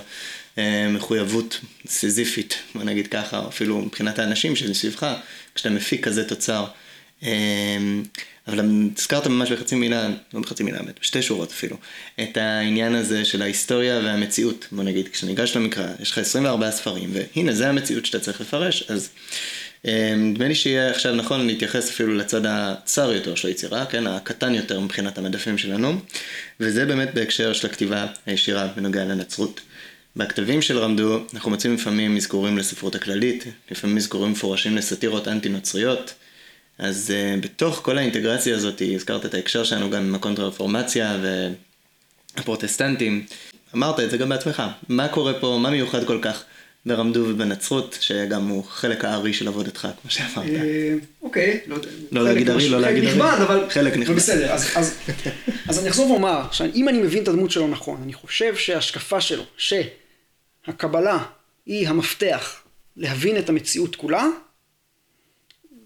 אה, מחויבות סיזיפית, בוא נגיד ככה, אפילו מבחינת האנשים שמסביבך, כשאתה מפיק כזה תוצר. אבל הזכרת ממש בחצי מילה, לא בחצי מילה, בשתי שורות אפילו, את העניין הזה של ההיסטוריה והמציאות. בוא נגיד, כשניגש למקרא, יש לך 24 ספרים, והנה, זה המציאות שאתה צריך לפרש, אז אה, נדמה לי שיהיה עכשיו נכון להתייחס אפילו לצד הצר יותר של היצירה, כן, הקטן יותר מבחינת המדפים שלנו, וזה באמת בהקשר של הכתיבה הישירה בנוגע לנצרות. בכתבים של רמדו אנחנו מוצאים לפעמים מזכורים לספרות הכללית, לפעמים מזכורים מפורשים לסאטירות אנטי-נוצריות, אז uh, בתוך כל האינטגרציה הזאת, הזכרת את ההקשר שלנו גם עם הקונטרפורמציה והפרוטסטנטים, אמרת את זה גם בעצמך, מה קורה פה, מה מיוחד כל כך ברמדו ובנצרות, שגם הוא חלק הארי של עבודתך, כמו שאמרת. אה, אוקיי, לא יודע. לא להגיד ארי, לא להגיד ארי. נכבד, אבל... חלק נכבד. בסדר, אז אני אחזור ואומר, שאם אני מבין את הדמות שלו נכון, אני חושב שההשקפה שלו, שהקבלה היא המפתח להבין את המציאות כולה,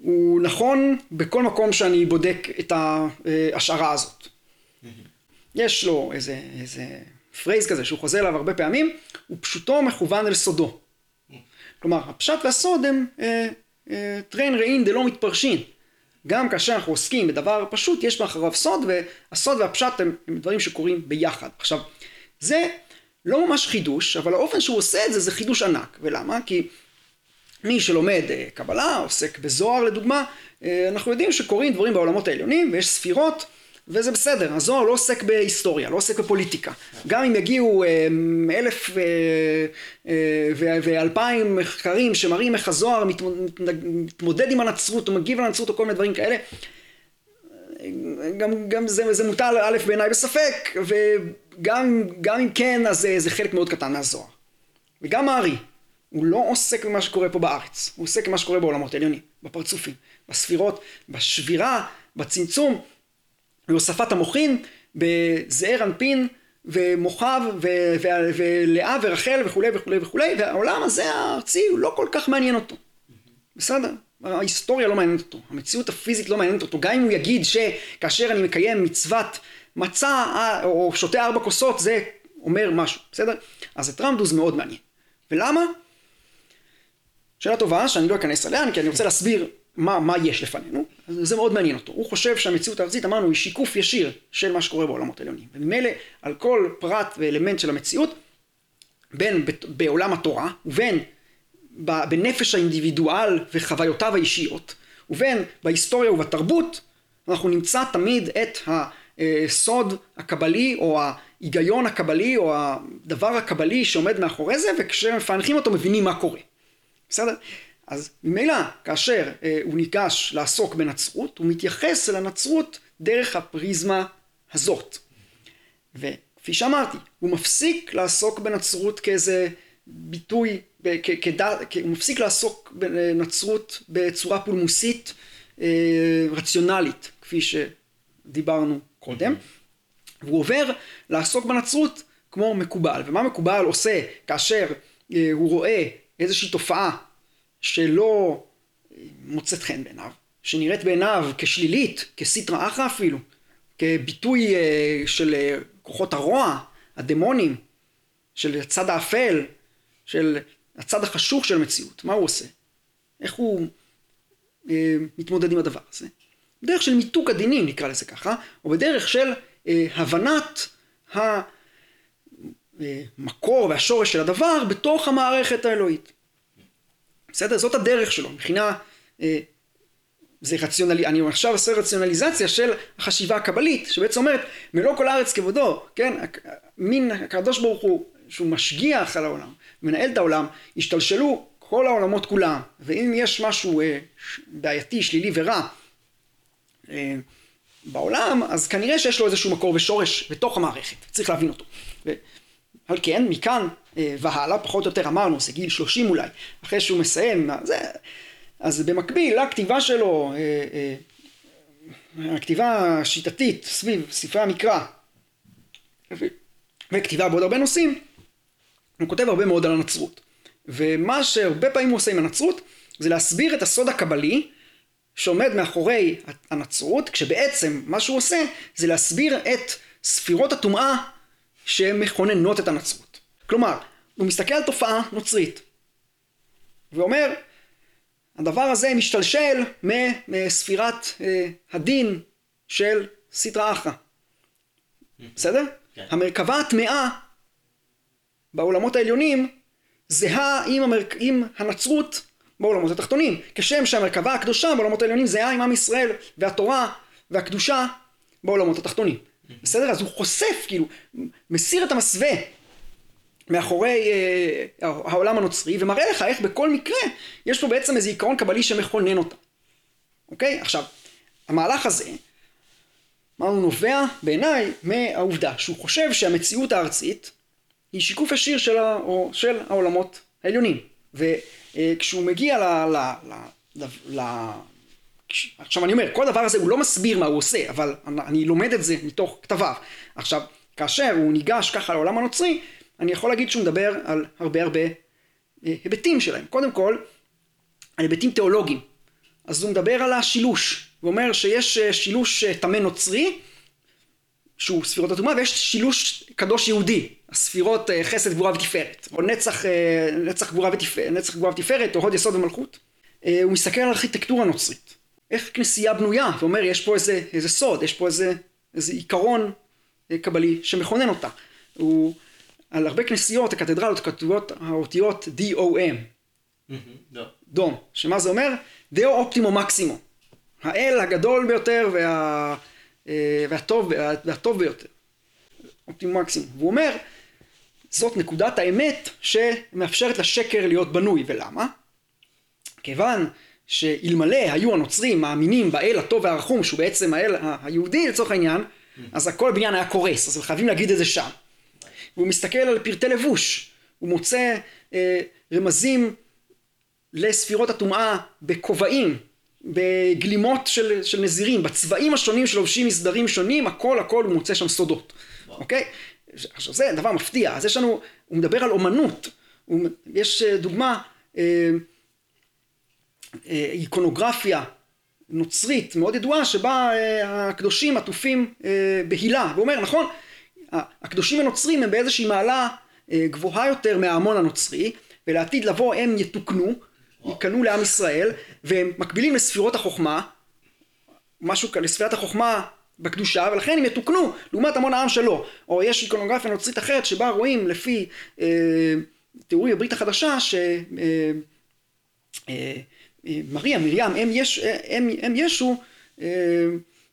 הוא נכון בכל מקום שאני בודק את ההשערה הזאת. יש לו איזה, איזה phrase כזה שהוא חוזר אליו הרבה פעמים, הוא פשוטו מכוון אל סודו. כלומר, הפשט והסוד הם אה, אה, תרין רעין דלא מתפרשין. גם כאשר אנחנו עוסקים בדבר פשוט, יש מאחוריו סוד, והסוד והפשט הם, הם דברים שקורים ביחד. עכשיו, זה לא ממש חידוש, אבל האופן שהוא עושה את זה, זה חידוש ענק. ולמה? כי מי שלומד אה, קבלה, עוסק בזוהר לדוגמה, אה, אנחנו יודעים שקורים דברים בעולמות העליונים ויש ספירות וזה בסדר, הזוהר לא עוסק בהיסטוריה, לא עוסק בפוליטיקה. גם אם יגיעו אה, אלף ואלפיים מחקרים שמראים איך הזוהר מתמודד עם הנצרות או מגיב לנצרות או כל מיני דברים כאלה, גם, גם זה, זה מוטל א' בעיניי בספק, וגם אם כן, אז זה, זה חלק מאוד קטן מהזוהר. וגם הארי, הוא לא עוסק במה שקורה פה בארץ, הוא עוסק במה שקורה בעולמות העליונים, בפרצופים, בספירות, בשבירה, בצמצום, בהוספת המוחין, בזעיר אנפין ומוחב ו- ו- ולאה ורחל וכולי וכולי וכולי, והעולם הזה הארצי הוא לא כל כך מעניין אותו. בסדר? ההיסטוריה לא מעניינת אותו, המציאות הפיזית לא מעניינת אותו, גם אם הוא יגיד שכאשר אני מקיים מצוות מצה או שותה ארבע כוסות זה אומר משהו, בסדר? אז את רמדוז מאוד מעניין. ולמה? שאלה טובה שאני לא אכנס עליה כי אני רוצה להסביר מה, מה יש לפנינו. זה מאוד מעניין אותו. הוא חושב שהמציאות הארצית אמרנו היא שיקוף ישיר של מה שקורה בעולמות העליונים וממילא על כל פרט ואלמנט של המציאות בין בעולם התורה ובין בנפש האינדיבידואל וחוויותיו האישיות ובין בהיסטוריה ובתרבות אנחנו נמצא תמיד את הסוד הקבלי או ההיגיון הקבלי או הדבר הקבלי שעומד מאחורי זה וכשמפענחים אותו מבינים מה קורה בסדר? אז ממילא כאשר אה, הוא ניגש לעסוק בנצרות הוא מתייחס אל הנצרות דרך הפריזמה הזאת וכפי שאמרתי, הוא מפסיק לעסוק בנצרות כאיזה ביטוי, הוא מפסיק לעסוק בנצרות בצורה פולמוסית אה, רציונלית, כפי שדיברנו קודם, והוא עובר לעסוק בנצרות כמו מקובל. ומה מקובל עושה כאשר אה, הוא רואה איזושהי תופעה שלא מוצאת חן בעיניו, שנראית בעיניו כשלילית, כסיטרא אחרא אפילו, כביטוי אה, של אה, כוחות הרוע, הדמונים, של הצד האפל, של הצד החשוך של המציאות. מה הוא עושה? איך הוא אה, מתמודד עם הדבר הזה? בדרך של מיתוק הדינים נקרא לזה ככה, או בדרך של אה, הבנת המקור והשורש של הדבר בתוך המערכת האלוהית. בסדר? זאת הדרך שלו, מבחינה אה, זה רציונלי, אני עכשיו עושה רציונליזציה של החשיבה הקבלית, שבעצם אומרת, מלוא כל הארץ כבודו, כן, מין הקדוש ברוך הוא, שהוא משגיח על העולם, מנהל את העולם, השתלשלו כל העולמות כולם, ואם יש משהו אה, בעייתי, שלילי ורע אה, בעולם, אז כנראה שיש לו איזשהו מקור ושורש בתוך המערכת, צריך להבין אותו. ועל כן, מכאן אה, והלאה, פחות או יותר אמרנו, זה גיל 30 אולי, אחרי שהוא מסיים, זה... אז במקביל לכתיבה שלו, אה, אה, הכתיבה השיטתית סביב ספרי המקרא וכתיבה בעוד הרבה נושאים, הוא כותב הרבה מאוד על הנצרות. ומה שהרבה פעמים הוא עושה עם הנצרות זה להסביר את הסוד הקבלי שעומד מאחורי הנצרות, כשבעצם מה שהוא עושה זה להסביר את ספירות הטומאה שמכוננות את הנצרות. כלומר, הוא מסתכל על תופעה נוצרית ואומר הדבר הזה משתלשל מספירת אה, הדין של סטרא אחרא. בסדר? כן. המרכבה הטמאה בעולמות העליונים זהה עם, המרכ... עם הנצרות בעולמות התחתונים. כשם שהמרכבה הקדושה בעולמות העליונים זהה עם עם ישראל והתורה והקדושה בעולמות התחתונים. בסדר? אז הוא חושף, כאילו, מסיר את המסווה מאחורי אה, העולם הנוצרי ומראה לך איך בכל מקרה יש פה בעצם איזה עיקרון קבלי שמכונן אותה. אוקיי? עכשיו, המהלך הזה, מה הוא נובע בעיניי מהעובדה שהוא חושב שהמציאות הארצית היא שיקוף ישיר של, ה, או, של העולמות העליונים. וכשהוא מגיע ל... ל, ל, ל, ל עכשיו אני אומר, כל הדבר הזה הוא לא מסביר מה הוא עושה, אבל אני לומד את זה מתוך כתביו. עכשיו, כאשר הוא ניגש ככה לעולם הנוצרי, אני יכול להגיד שהוא מדבר על הרבה הרבה אה, היבטים שלהם. קודם כל, על היבטים תיאולוגיים. אז הוא מדבר על השילוש. הוא אומר שיש אה, שילוש אה, טמא נוצרי, שהוא ספירות הטומאה, ויש שילוש קדוש יהודי, הספירות חסד גבורה ותפארת, או נצח, נצח, גבורה, ותפארת, נצח גבורה ותפארת, או הוד יסוד ומלכות. הוא מסתכל על ארכיטקטורה נוצרית. איך כנסייה בנויה, ואומר יש פה איזה, איזה סוד, יש פה איזה, איזה עיקרון קבלי שמכונן אותה. הוא על הרבה כנסיות, הקתדרלות, כתובות האותיות D-O-M. דום. שמה זה אומר? דאו אופטימו מקסימו. האל הגדול ביותר וה... אה, והטוב, והטוב ביותר. אופטימו מקסימו. והוא אומר, זאת נקודת האמת שמאפשרת לשקר להיות בנוי. ולמה? כיוון שאלמלא היו הנוצרים מאמינים באל הטוב והרחום, שהוא בעצם האל היהודי לצורך העניין, אז הכל בניין היה קורס, אז חייבים להגיד את זה שם. והוא מסתכל על פרטי לבוש, הוא מוצא אה, רמזים לספירות הטומאה בכובעים, בגלימות של, של נזירים, בצבעים השונים שלובשים מסדרים שונים, הכל הכל הוא מוצא שם סודות. אוקיי? עכשיו זה דבר מפתיע, אז יש לנו, הוא מדבר על אומנות, הוא, יש אה, דוגמה, אה, איקונוגרפיה נוצרית מאוד ידועה שבה אה, הקדושים עטופים אה, בהילה, והוא אומר נכון הקדושים הנוצרים הם באיזושהי מעלה אה, גבוהה יותר מההמון הנוצרי, ולעתיד לבוא הם יתוקנו, ייכנעו לעם ישראל, והם מקבילים לספירות החוכמה, משהו כאלה, לספירת החוכמה בקדושה, ולכן הם יתוקנו לעומת המון העם שלו. או יש איקונוגרפיה נוצרית אחרת שבה רואים לפי אה, תיאורי הברית החדשה, ש... אה, אה, אה, מריה, מרים, אם, יש, אם, אם ישו, אה,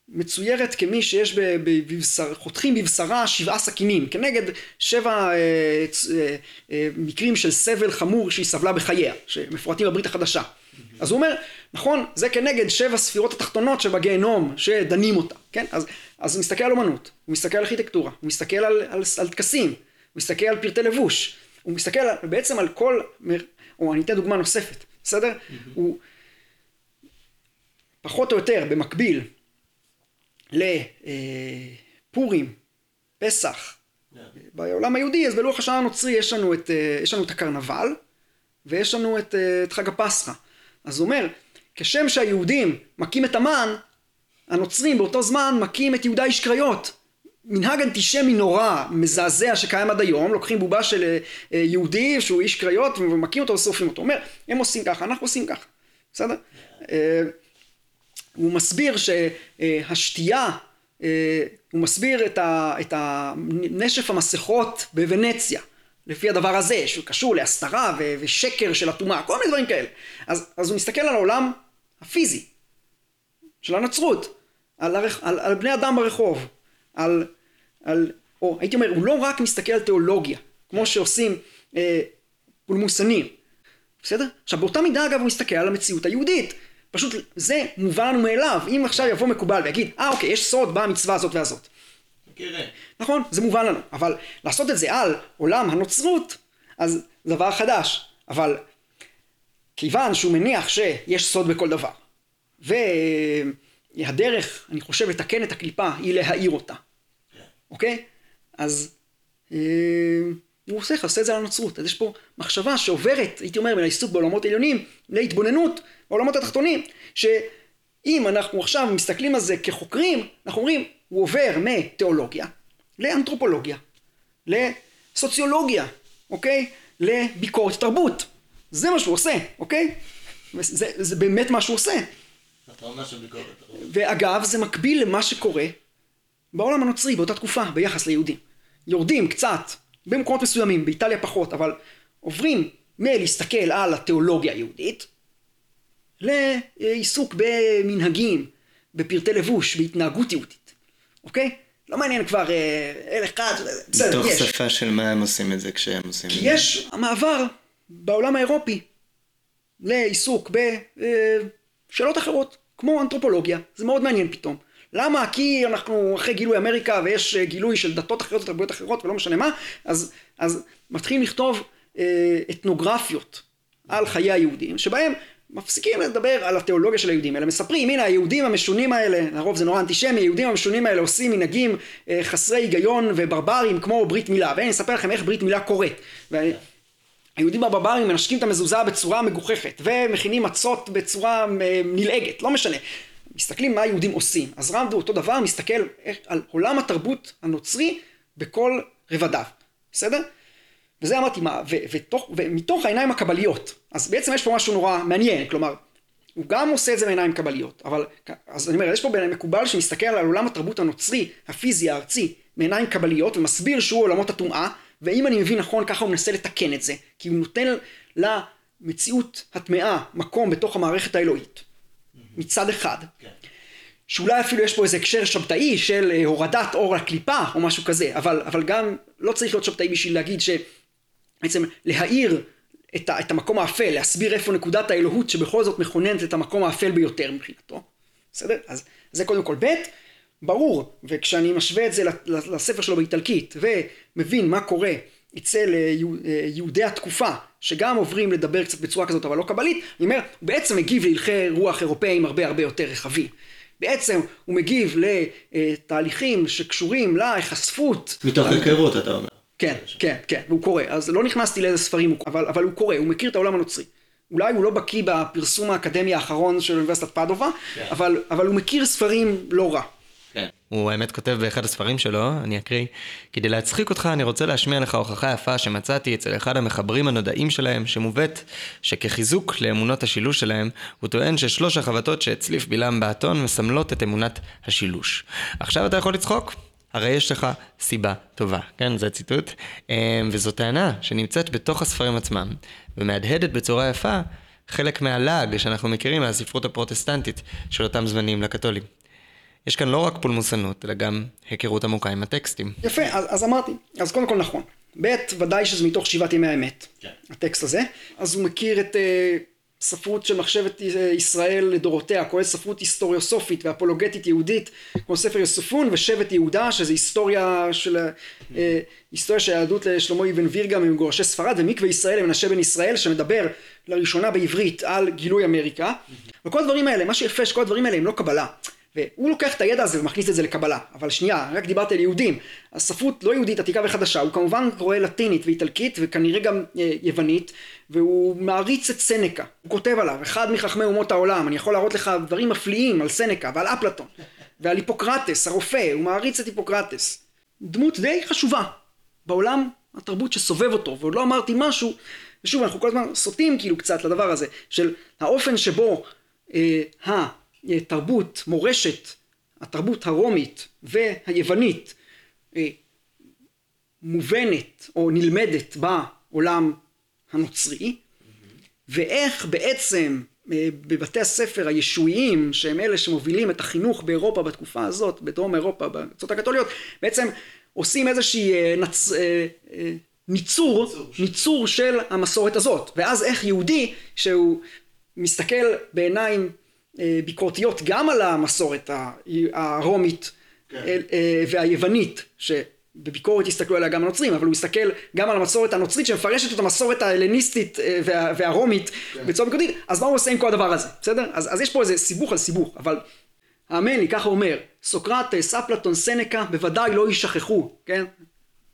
מצוירת כמי שיש בבשר, חותכים בבשרה שבעה סכינים, כנגד שבע אה, אה, אה, מקרים של סבל חמור שהיא סבלה בחייה, שמפורטים בברית החדשה. אז הוא אומר, נכון, זה כנגד שבע ספירות התחתונות שבגיהנום, שדנים אותה, כן? אז, אז הוא מסתכל על אומנות, הוא מסתכל על ארכיטקטורה, הוא מסתכל על, על, על טקסים, הוא מסתכל על פרטי לבוש, הוא מסתכל על, בעצם על כל, או אני אתן דוגמה נוספת, בסדר? Mm-hmm. הוא פחות או יותר במקביל לפורים, פסח, yeah. בעולם היהודי, אז בלוח השנה הנוצרי יש לנו את, יש לנו את הקרנבל ויש לנו את, את חג הפסחא. אז הוא אומר, כשם שהיהודים מכים את המן, הנוצרים באותו זמן מכים את יהודה איש קריות. מנהג אנטישמי נורא, מזעזע שקיים עד היום, לוקחים בובה של אה, יהודי שהוא איש קריות ומכים אותו ושורפים אותו. אומר, הם עושים ככה, אנחנו עושים ככה, בסדר? הוא מסביר שהשתייה, אה, הוא מסביר את הנשף המסכות בוונציה, לפי הדבר הזה, שהוא קשור להסתרה ושקר של הטומאה, כל מיני דברים כאלה. אז, אז הוא מסתכל על העולם הפיזי של הנצרות, על, הרח, על, על בני אדם ברחוב, על, על, או הייתי אומר, הוא לא רק מסתכל על תיאולוגיה, כמו שעושים אה, פולמוסנים, בסדר? עכשיו באותה מידה אגב הוא מסתכל על המציאות היהודית. פשוט זה מובן לנו מאליו. אם עכשיו יבוא מקובל ויגיד, אה אוקיי, יש סוד במצווה הזאת והזאת. מכירים. נכון, זה מובן לנו. אבל לעשות את זה על עולם הנוצרות, אז זה דבר חדש. אבל כיוון שהוא מניח שיש סוד בכל דבר, והדרך, אני חושב, לתקן את הקליפה היא להאיר אותה. אוקיי? אז... אה, הוא עושה, עושה את זה על הנוצרות. אז יש פה מחשבה שעוברת, הייתי אומר, מן העיסוק בעולמות עליונים להתבוננות בעולמות התחתונים. שאם אנחנו עכשיו מסתכלים על זה כחוקרים, אנחנו אומרים, הוא עובר מתיאולוגיה לאנתרופולוגיה, לסוציולוגיה, אוקיי? לביקורת תרבות. זה מה שהוא עושה, אוקיי? זה, זה באמת מה שהוא עושה. ואגב, זה מקביל למה שקורה בעולם הנוצרי באותה תקופה ביחס ליהודים. יורדים קצת במקומות מסוימים, באיטליה פחות, אבל עוברים מלהסתכל על התיאולוגיה היהודית לעיסוק במנהגים, בפרטי לבוש, בהתנהגות יהודית, אוקיי? לא מעניין כבר אל אחד, בסדר, יש. בתוך שפה של מה הם עושים את זה כשהם עושים את זה? כי יש המעבר בעולם האירופי לעיסוק בשאלות אחרות, כמו אנתרופולוגיה, זה מאוד מעניין פתאום. למה? כי אנחנו אחרי גילוי אמריקה ויש אה, גילוי של דתות אחרות ותרבויות אחרות ולא משנה מה, אז, אז מתחילים לכתוב אה, אתנוגרפיות על חיי היהודים, שבהם מפסיקים לדבר על התיאולוגיה של היהודים, אלא מספרים, הנה היהודים המשונים האלה, לרוב זה נורא אנטישמי, היהודים המשונים האלה עושים מנהגים אה, חסרי היגיון וברברים כמו ברית מילה, ואני אספר לכם איך ברית מילה קורית. היהודים הברברים מנשקים את המזוזה בצורה מגוחכת, ומכינים מצות בצורה אה, נלעגת, לא משנה. מסתכלים מה היהודים עושים. אז רמדו אותו דבר מסתכל על עולם התרבות הנוצרי בכל רבדיו, בסדר? וזה אמרתי מה, ו- ותוך, ומתוך העיניים הקבליות, אז בעצם יש פה משהו נורא מעניין, כלומר, הוא גם עושה את זה בעיניים קבליות, אבל, אז אני אומר, יש פה בעיני מקובל שמסתכל על עולם התרבות הנוצרי, הפיזי, הארצי, מעיניים קבליות, ומסביר שהוא עולמות הטומאה, ואם אני מבין נכון, ככה הוא מנסה לתקן את זה, כי הוא נותן למציאות הטמאה מקום בתוך המערכת האלוהית. מצד אחד. כן. שאולי אפילו יש פה איזה הקשר שבתאי של אה, הורדת אור לקליפה או משהו כזה, אבל, אבל גם לא צריך להיות שבתאי בשביל להגיד שבעצם להאיר את, ה, את המקום האפל, להסביר איפה נקודת האלוהות שבכל זאת מכוננת את המקום האפל ביותר מבחינתו. בסדר? אז זה קודם כל. ב', ברור, וכשאני משווה את זה לספר שלו באיטלקית ומבין מה קורה אצל אה, יהודי התקופה שגם עוברים לדבר קצת בצורה כזאת אבל לא קבלית, אני אומר, הוא בעצם מגיב להלכי רוח אירופאים הרבה הרבה יותר רחבים. בעצם הוא מגיב לתהליכים שקשורים להיחשפות. מתוך היכרות אתה אומר. כן, כן, כן, והוא קורא. אז לא נכנסתי לאיזה ספרים, אבל, אבל הוא קורא, הוא מכיר את העולם הנוצרי. אולי הוא לא בקיא בפרסום האקדמי האחרון של אוניברסיטת פדובה, כן. אבל, אבל הוא מכיר ספרים לא רע. כן. הוא האמת כותב באחד הספרים שלו, אני אקריא, כדי להצחיק אותך אני רוצה להשמיע לך הוכחה יפה שמצאתי אצל אחד המחברים הנודעים שלהם, שמובאת שכחיזוק לאמונות השילוש שלהם, הוא טוען ששלוש החבטות שהצליף בלעם באתון מסמלות את אמונת השילוש. עכשיו אתה יכול לצחוק? הרי יש לך סיבה טובה, כן? זה ציטוט. אמ, וזו טענה שנמצאת בתוך הספרים עצמם, ומהדהדת בצורה יפה חלק מהלעג שאנחנו מכירים מהספרות הפרוטסטנטית של אותם זמנים לקתולים. יש כאן לא רק פולמוסנות, אלא גם היכרות עמוקה עם הטקסטים. יפה, אז, אז אמרתי, אז קודם כל נכון. ב', ודאי שזה מתוך שבעת ימי האמת, כן. הטקסט הזה. אז הוא מכיר את אה, ספרות של מחשבת אה, ישראל לדורותיה, כולל ספרות היסטוריוסופית ואפולוגטית יהודית, כמו ספר יוספון ושבט יהודה, שזה היסטוריה של, אה, היסטוריה של היהדות לשלמה אבן וירגה ממגורשי ספרד, ומקווה ישראל למנשה בן ישראל, שמדבר לראשונה בעברית על גילוי אמריקה. וכל הדברים האלה, מה שיפה שכל הדברים האלה הם לא קבלה. והוא לוקח את הידע הזה ומכניס את זה לקבלה. אבל שנייה, רק דיברתי על יהודים. הספרות לא יהודית עתיקה וחדשה, הוא כמובן קורא לטינית ואיטלקית וכנראה גם אה, יוונית, והוא מעריץ את סנקה. הוא כותב עליו, אחד מחכמי אומות העולם, אני יכול להראות לך דברים מפליאים על סנקה ועל אפלטון, ועל היפוקרטס, הרופא, הוא מעריץ את היפוקרטס. דמות די חשובה בעולם התרבות שסובב אותו, ועוד לא אמרתי משהו, ושוב אנחנו כל הזמן סוטים כאילו קצת לדבר הזה, של האופן שבו אה, התרבות, מורשת, התרבות הרומית והיוונית אה, מובנת או נלמדת בעולם הנוצרי, ואיך בעצם אה, בבתי הספר הישועיים שהם אלה שמובילים את החינוך באירופה בתקופה הזאת, בדרום אירופה, בארצות הקתוליות, בעצם עושים איזושהי אה, נצ... ניצור, ניצור של המסורת הזאת, ואז איך יהודי שהוא מסתכל בעיניים ביקורתיות גם על המסורת הרומית כן. והיוונית, שבביקורת יסתכלו עליה גם הנוצרים, אבל הוא מסתכל גם על המסורת הנוצרית שמפרשת את המסורת ההלניסטית וה, והרומית כן. בצורה ביקורתית, אז מה הוא עושה עם כל הדבר הזה, בסדר? אז, אז יש פה איזה סיבוך על סיבוך, אבל האמן לי, ככה אומר, סוקרטס, אפלטון, סנקה, בוודאי לא יישכחו, כן?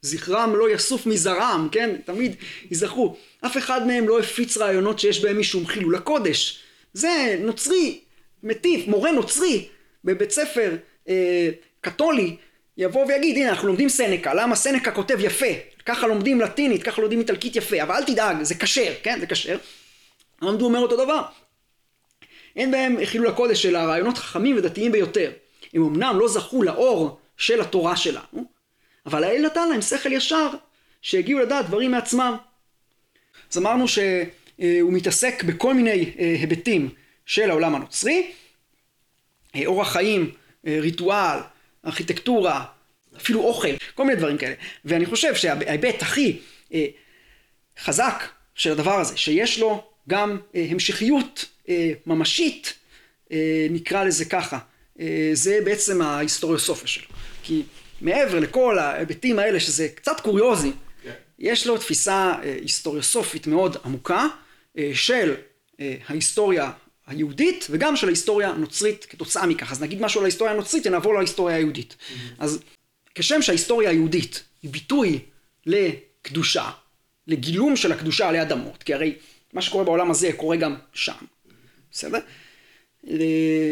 זכרם לא יסוף מזרעם, כן? תמיד ייזכרו. אף אחד מהם לא הפיץ רעיונות שיש בהם משום חילול הקודש. זה נוצרי, מטיף, מורה נוצרי בבית ספר אה, קתולי, יבוא ויגיד, הנה אנחנו לומדים סנקה, למה סנקה כותב יפה, ככה לומדים לטינית, ככה לומדים איטלקית יפה, אבל אל תדאג, זה כשר, כן? זה כשר. למדו אומר אותו דבר. אין בהם חילול הקודש של הרעיונות חכמים ודתיים ביותר. הם אמנם לא זכו לאור של התורה שלנו, אבל האל נתן להם שכל ישר, שהגיעו לדעת דברים מעצמם. אז אמרנו שהוא מתעסק בכל מיני אה, היבטים של העולם הנוצרי, אה, אורח חיים, אה, ריטואל, ארכיטקטורה, אפילו אוכל, כל מיני דברים כאלה. ואני חושב שההיבט הכי חזק של הדבר הזה, שיש לו גם המשכיות ממשית, נקרא לזה ככה, זה בעצם ההיסטוריוסופיה שלו. כי מעבר לכל ההיבטים האלה, שזה קצת קוריוזי, כן. יש לו תפיסה אה, היסטוריוסופית מאוד עמוקה אה, של אה, ההיסטוריה היהודית וגם של ההיסטוריה הנוצרית כתוצאה מכך. אז נגיד משהו על ההיסטוריה הנוצרית ונעבור להיסטוריה היהודית. Mm-hmm. אז כשם שההיסטוריה היהודית היא ביטוי לקדושה, לגילום של הקדושה עלי אדמות, כי הרי מה שקורה בעולם הזה קורה גם שם, בסדר?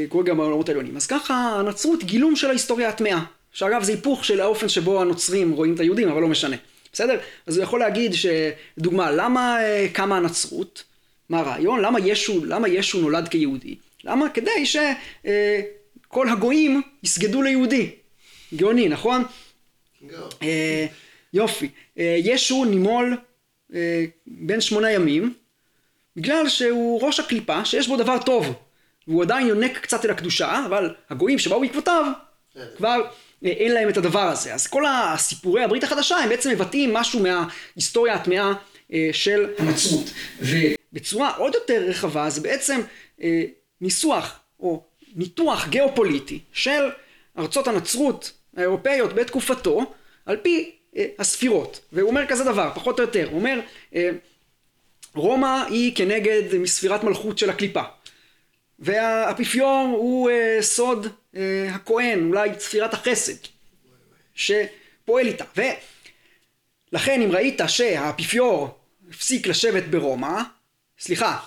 קורה גם בעולמות העליונים. אז ככה הנצרות גילום של ההיסטוריה הטמאה. שאגב זה היפוך של האופן שבו הנוצרים רואים את היהודים, אבל לא משנה. בסדר? אז הוא יכול להגיד שדוגמה, למה אה, קמה הנצרות? מה הרעיון? למה ישו, למה ישו נולד כיהודי? למה? כדי שכל אה, הגויים יסגדו ליהודי. גאוני, נכון? אה, יופי. אה, ישו נימול אה, בן שמונה ימים, בגלל שהוא ראש הקליפה שיש בו דבר טוב. והוא עדיין יונק קצת אל הקדושה, אבל הגויים שבאו בעקבותיו כבר אין להם את הדבר הזה. אז כל הסיפורי הברית החדשה הם בעצם מבטאים משהו מההיסטוריה הטמעה אה, של הנצרות. ובצורה עוד יותר רחבה זה בעצם אה, ניסוח או ניתוח גיאופוליטי של ארצות הנצרות האירופאיות בתקופתו על פי אה, הספירות. והוא אומר כזה דבר, פחות או יותר, הוא אומר רומא היא כנגד מספירת מלכות של הקליפה. והאפיפיור הוא uh, סוד uh, הכהן, אולי ספירת החסד, שפועל איתה. ולכן אם ראית שהאפיפיור הפסיק לשבת ברומא, סליחה,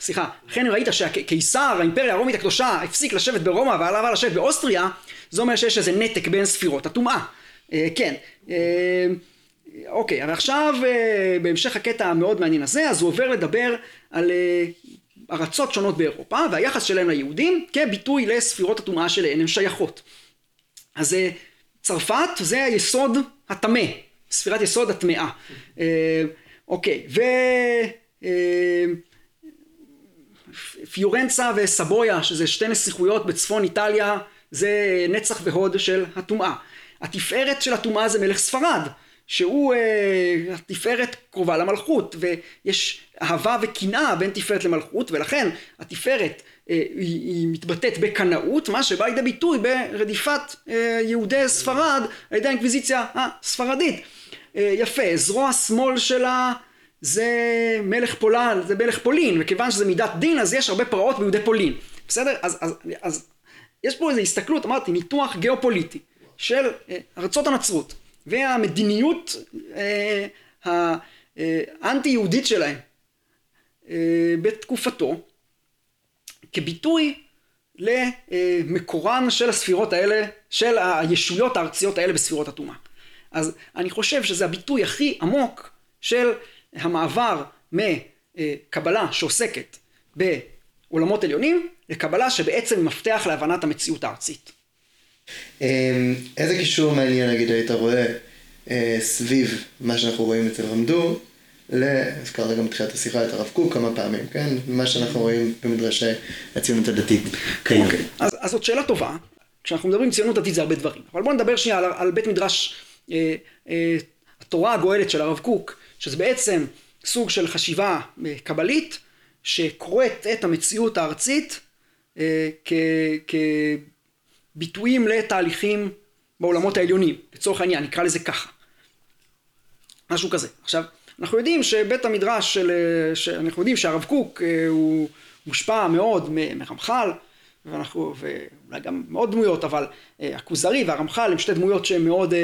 סליחה, לכן אם ראית שהקיסר, האימפריה הרומית הקדושה, הפסיק לשבת ברומא ועליו לשבת באוסטריה, זה אומר שיש איזה נתק בין ספירות הטומאה. Uh, כן. Uh, אוקיי, אבל עכשיו uh, בהמשך הקטע המאוד מעניין הזה, אז הוא עובר לדבר על uh, ארצות שונות באירופה והיחס שלהם ליהודים כביטוי לספירות הטומאה שלהן, הן שייכות. אז אה, צרפת זה היסוד הטמא, ספירת יסוד הטמאה. אה, אוקיי, ו... אה, פיורנצה וסבויה, שזה שתי נסיכויות בצפון איטליה, זה נצח והוד של הטומאה. התפארת של הטומאה זה מלך ספרד, שהוא, אה, התפארת קרובה למלכות, ויש אהבה וקנאה בין תפארת למלכות, ולכן התפארת אה, היא, היא מתבטאת בקנאות, מה שבא לידי ביטוי ברדיפת אה, יהודי ספרד על ידי האינקוויזיציה הספרדית. אה, יפה, זרוע שמאל שלה זה מלך פולן, זה מלך פולין, וכיוון שזה מידת דין אז יש הרבה פרעות ביהודי פולין, בסדר? אז, אז, אז יש פה איזו הסתכלות, אמרתי, ניתוח גיאופוליטי של אה, ארצות הנצרות והמדיניות אה, האנטי יהודית שלהם אה, בתקופתו כביטוי למקורן של הספירות האלה, של הישויות הארציות האלה בספירות הטומאה. אז אני חושב שזה הביטוי הכי עמוק של המעבר מקבלה שעוסקת בעולמות עליונים לקבלה שבעצם מפתח להבנת המציאות הארצית. אמ, איזה קישור מעניין נגיד היית רואה אה, סביב מה שאנחנו רואים אצל רמדו, הזכרת גם בתחילת השיחה את הרב קוק כמה פעמים, כן? מה שאנחנו רואים במדרשי הציונות הדתית כיום. אוקיי, אז, אז זאת שאלה טובה. כשאנחנו מדברים ציונות דתית זה הרבה דברים. אבל בואו נדבר שנייה על, על בית מדרש אה, אה, התורה הגואלת של הרב קוק, שזה בעצם סוג של חשיבה אה, קבלית, שקוראת את המציאות הארצית אה, כביטויים לתהליכים בעולמות העליונים, לצורך העניין, נקרא לזה ככה. משהו כזה. עכשיו, אנחנו יודעים שבית המדרש של, אה, אנחנו יודעים שהרב קוק הוא מושפע מאוד מרמח"ל, ואנחנו, ואולי גם מאוד דמויות, אבל הכוזרי והרמח"ל הם שתי דמויות שהן מאוד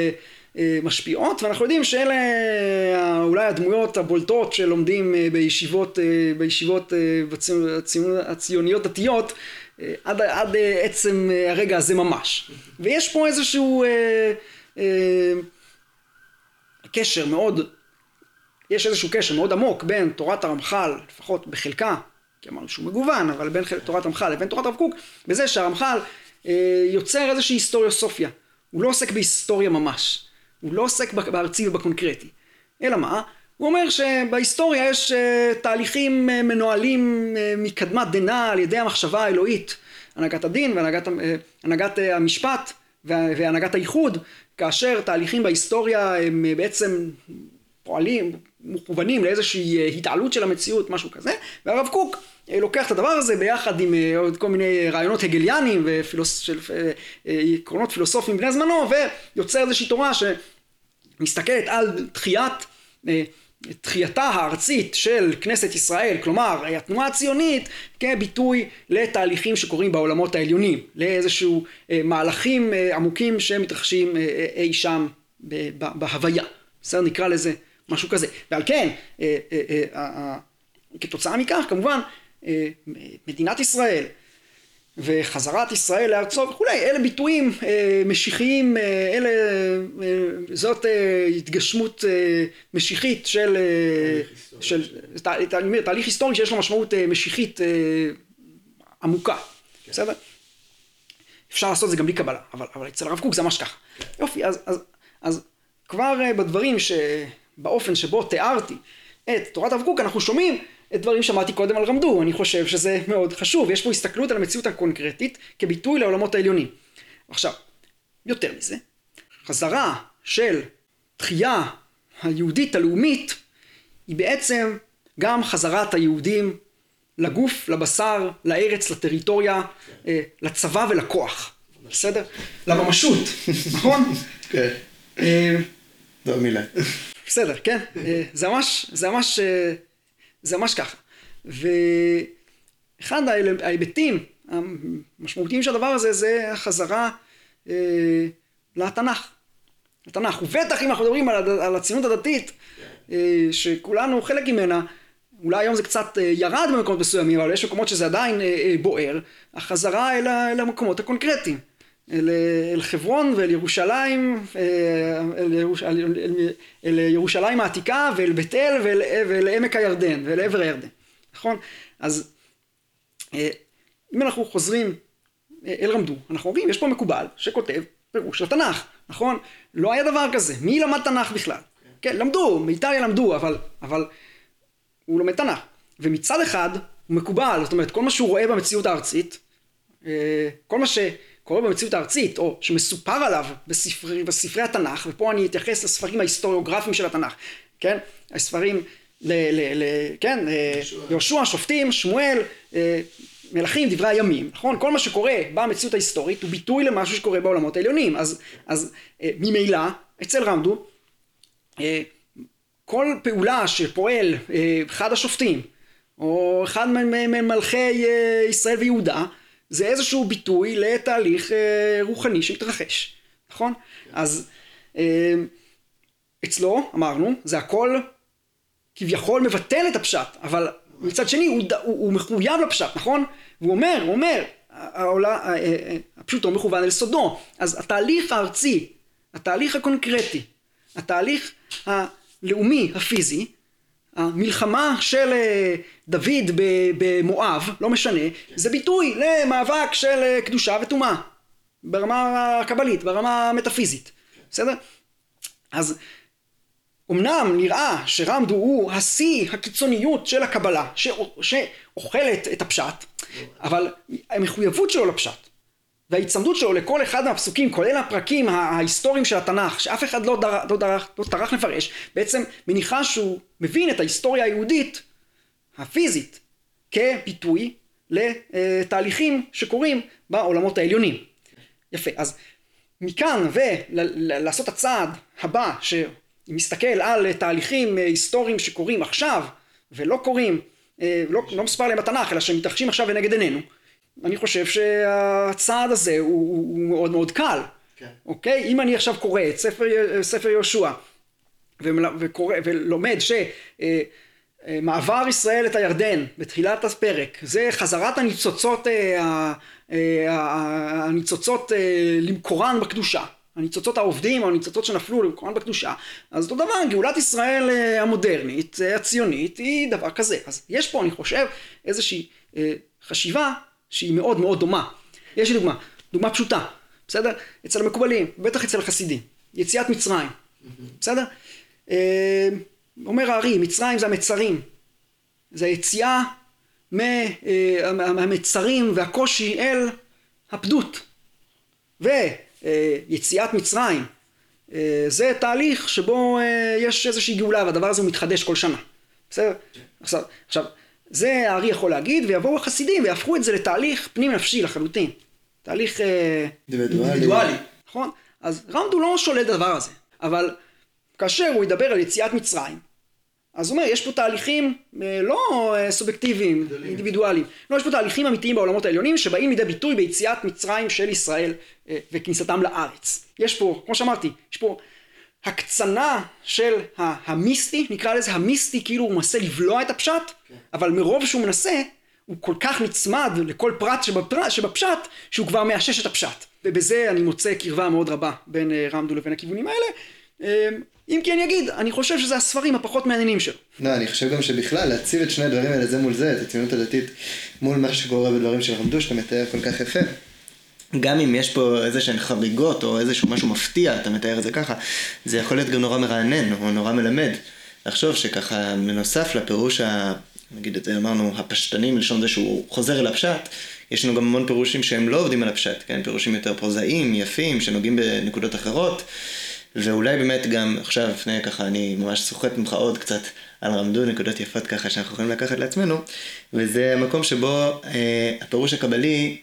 משפיעות ואנחנו יודעים שאלה אה, אולי הדמויות הבולטות שלומדים אה, בישיבות, בישיבות הציוניות דתיות עד, עד עצם הרגע הזה ממש. ויש פה איזשהו אה, אה, קשר מאוד יש איזשהו קשר מאוד עמוק בין תורת הרמח"ל לפחות בחלקה כי אמרנו שהוא מגוון אבל בין תורת הרמח"ל לבין תורת הרב קוק בזה שהרמח"ל אה, יוצר איזושהי היסטוריוסופיה. הוא לא עוסק בהיסטוריה ממש הוא לא עוסק בארצי ובקונקרטי. אלא מה? הוא אומר שבהיסטוריה יש uh, תהליכים uh, מנוהלים uh, מקדמת דנא על ידי המחשבה האלוהית, הנהגת הדין והנהגת המשפט והנהגת הייחוד, כאשר תהליכים בהיסטוריה הם בעצם פועלים, מכוונים לאיזושהי התעלות של המציאות, משהו כזה, והרב קוק לוקח את הדבר הזה ביחד עם עוד כל מיני רעיונות הגליאניים ועקרונות פילוסופיים בני זמנו ויוצר איזושהי תורה ש... מסתכלת על תחיית, אה, תחייתה הארצית של כנסת ישראל, כלומר התנועה הציונית כביטוי לתהליכים שקורים בעולמות העליונים, לאיזשהו אה, מהלכים אה, עמוקים שמתרחשים אי שם בהוויה, בסדר? נקרא לזה משהו כזה, ועל כן כתוצאה מכך כמובן מדינת ישראל וחזרת ישראל לארצו וכולי, אלה ביטויים אה, משיחיים, אה, אלה, אה, זאת אה, התגשמות אה, משיחית של, אה, של תה, אני אומר, תהליך היסטורי שיש לו משמעות אה, משיחית אה, עמוקה, כן. בסדר? אפשר לעשות את זה גם בלי קבלה, אבל, אבל אצל הרב קוק זה ממש ככה. יופי, אז, אז, אז כבר אה, בדברים שבאופן שבו תיארתי את תורת הרב קוק אנחנו שומעים את דברים שמעתי קודם על רמדו, אני חושב שזה מאוד חשוב, יש פה הסתכלות על המציאות הקונקרטית כביטוי לעולמות העליונים. עכשיו, יותר מזה, חזרה של תחייה היהודית הלאומית היא בעצם גם חזרת היהודים לגוף, לבשר, לארץ, לטריטוריה, אה, לצבא ולכוח, בסדר? לממשות, נכון? כן. אה, זו המילה. בסדר, כן? אה, זה ממש, זה ממש זה ממש ככה. ואחד ההיבטים המשמעותיים של הדבר הזה זה החזרה אה, לתנ"ך. לתנ"ך. ובטח אם אנחנו מדברים על, על הציונות הדתית, אה, שכולנו חלק ממנה, אולי היום זה קצת אה, ירד במקומות מסוימים, אבל יש מקומות שזה עדיין אה, אה, בוער, החזרה אל המקומות הקונקרטיים. אל, אל חברון ואל ירושלים, אה, אל, ירוש, אל, אל, אל ירושלים העתיקה ואל בית אל ואל, ואל עמק הירדן ואל עבר הירדן, נכון? אז אה, אם אנחנו חוזרים אה, אל רמדו, אנחנו רואים, יש פה מקובל שכותב פירוש לתנ"ך, נכון? לא היה דבר כזה, מי למד תנ"ך בכלל? כן, למדו, מאיטליה למדו, אבל, אבל הוא לומד תנ"ך. ומצד אחד הוא מקובל, זאת אומרת כל מה שהוא רואה במציאות הארצית, כל מה ש... קורה במציאות הארצית, או שמסופר עליו בספרי, בספרי התנ"ך, ופה אני אתייחס לספרים ההיסטוריוגרפיים של התנ"ך, כן? הספרים, ל, ל, ל, כן? אה, יהושע, שופטים, שמואל, אה, מלכים, דברי הימים, נכון? כל מה שקורה במציאות ההיסטורית הוא ביטוי למשהו שקורה בעולמות העליונים, אז, אז אה, ממילא אצל רמדו כל פעולה שפועל אחד השופטים או אחד ממלכי ישראל ויהודה זה איזשהו ביטוי לתהליך רוחני שהתרחש, נכון? אז אצלו אמרנו זה הכל כביכול מבטל את הפשט אבל מצד שני הוא, הוא, הוא מחויב לפשט נכון? והוא אומר, הוא אומר העולה, הפשוטו מכוון אל סודו אז התהליך הארצי, התהליך הקונקרטי, התהליך הלאומי הפיזי המלחמה של דוד במואב, לא משנה, זה ביטוי למאבק של קדושה וטומאה ברמה הקבלית, ברמה המטאפיזית, בסדר? אז אמנם נראה שרמדו הוא השיא הקיצוניות של הקבלה שאוכלת את הפשט אבל המחויבות שלו לפשט וההיצמדות שלו לכל אחד מהפסוקים כולל הפרקים ההיסטוריים של התנ"ך שאף אחד לא, דר, לא, דר, לא טרח לפרש בעצם מניחה שהוא מבין את ההיסטוריה היהודית הפיזית כביטוי לתהליכים שקורים בעולמות העליונים. יפה אז מכאן ולעשות הצעד הבא ש... מסתכל על תהליכים היסטוריים שקורים עכשיו ולא קורים, אה, לא, לא מספר להם בתנ"ך אלא שמתרחשים עכשיו ונגד עינינו, אני חושב שהצעד הזה הוא, הוא מאוד מאוד קל, כן. אוקיי? אם אני עכשיו קורא את ספר, ספר יהושע וקורא, ולומד שמעבר ישראל את הירדן בתחילת הפרק זה חזרת הניצוצות, הניצוצות למקורן בקדושה הניצוצות העובדים או הניצוצות שנפלו למקורן בקדושה אז אותו דבר גאולת ישראל אה, המודרנית אה, הציונית היא דבר כזה אז יש פה אני חושב איזושהי אה, חשיבה שהיא מאוד מאוד דומה. יש לי דוגמה דוגמה פשוטה בסדר? אצל המקובלים בטח אצל החסידים. יציאת מצרים בסדר? אומר הארי מצרים זה המצרים. זה היציאה מהמצרים והקושי אל הפדות. ו אה, מצרים אה, זה תהליך שבו אה, יש איזושהי גאולה והדבר הזה מתחדש כל שנה. בסדר? עכשיו, עכשיו זה הארי יכול להגיד ויבואו החסידים ויהפכו את זה לתהליך פנים נפשי לחלוטין תהליך אינדיבידואלי נכון? אז רמדו לא שולל את הדבר הזה אבל כאשר הוא ידבר על יציאת מצרים אז הוא אומר, יש פה תהליכים אה, לא אה, סובייקטיביים, אינדיבידואליים. לא, יש פה תהליכים אמיתיים בעולמות העליונים שבאים לידי ביטוי ביציאת מצרים של ישראל אה, וכניסתם לארץ. יש פה, כמו שאמרתי, יש פה הקצנה של המיסטי, נקרא לזה המיסטי, כאילו הוא מנסה לבלוע את הפשט, כן. אבל מרוב שהוא מנסה, הוא כל כך נצמד לכל פרט שבפרט, שבפשט, שהוא כבר מאשש את הפשט. ובזה אני מוצא קרבה מאוד רבה בין רמדו לבין הכיוונים האלה. אם כי אני אגיד, אני חושב שזה הספרים הפחות מעניינים שלו. לא, אני חושב גם שבכלל להציב את שני הדברים האלה זה מול זה, את הציונות הדתית מול מה שקורה בדברים של רמדו, שאתה מתאר כל כך יפה. גם אם יש פה איזה שהן חריגות או איזשהו משהו מפתיע, אתה מתאר את זה ככה, זה יכול להיות גם נורא מרענן או נורא מלמד. לחשוב שככה, בנוסף לפירוש, ה... נגיד את זה אמרנו, הפשטני מלשון זה שהוא חוזר אל הפשט, יש לנו גם המון פירושים שהם לא עובדים על הפשט, כן? פירושים יותר פרוזאיים, יפים, שנוגעים בנקודות אחרות. ואולי באמת גם עכשיו, לפני ככה, אני ממש סוחט ממך עוד קצת על רמדו נקודות יפות ככה שאנחנו יכולים לקחת לעצמנו, וזה המקום שבו אה, הפירוש הקבלי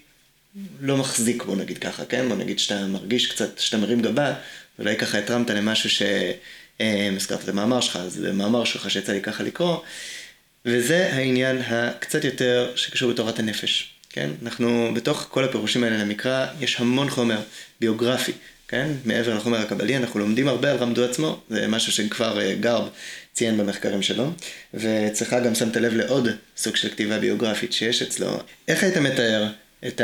לא מחזיק, בוא נגיד ככה, כן? בוא נגיד שאתה מרגיש קצת, שאתה מרים גבה, אולי ככה התרמת למשהו ש... אה, את המאמר שלך, אז זה מאמר שלך שיצא לי ככה לקרוא, וזה העניין הקצת יותר שקשור בתורת הנפש. כן? אנחנו, בתוך כל הפירושים האלה למקרא, יש המון חומר ביוגרפי כן? מעבר לחומר הקבלי, אנחנו לומדים הרבה על רמדו עצמו, זה משהו שכבר אה, גרב ציין במחקרים שלו, ואצלך גם שמת לב לעוד סוג של כתיבה ביוגרפית שיש אצלו. איך היית מתאר את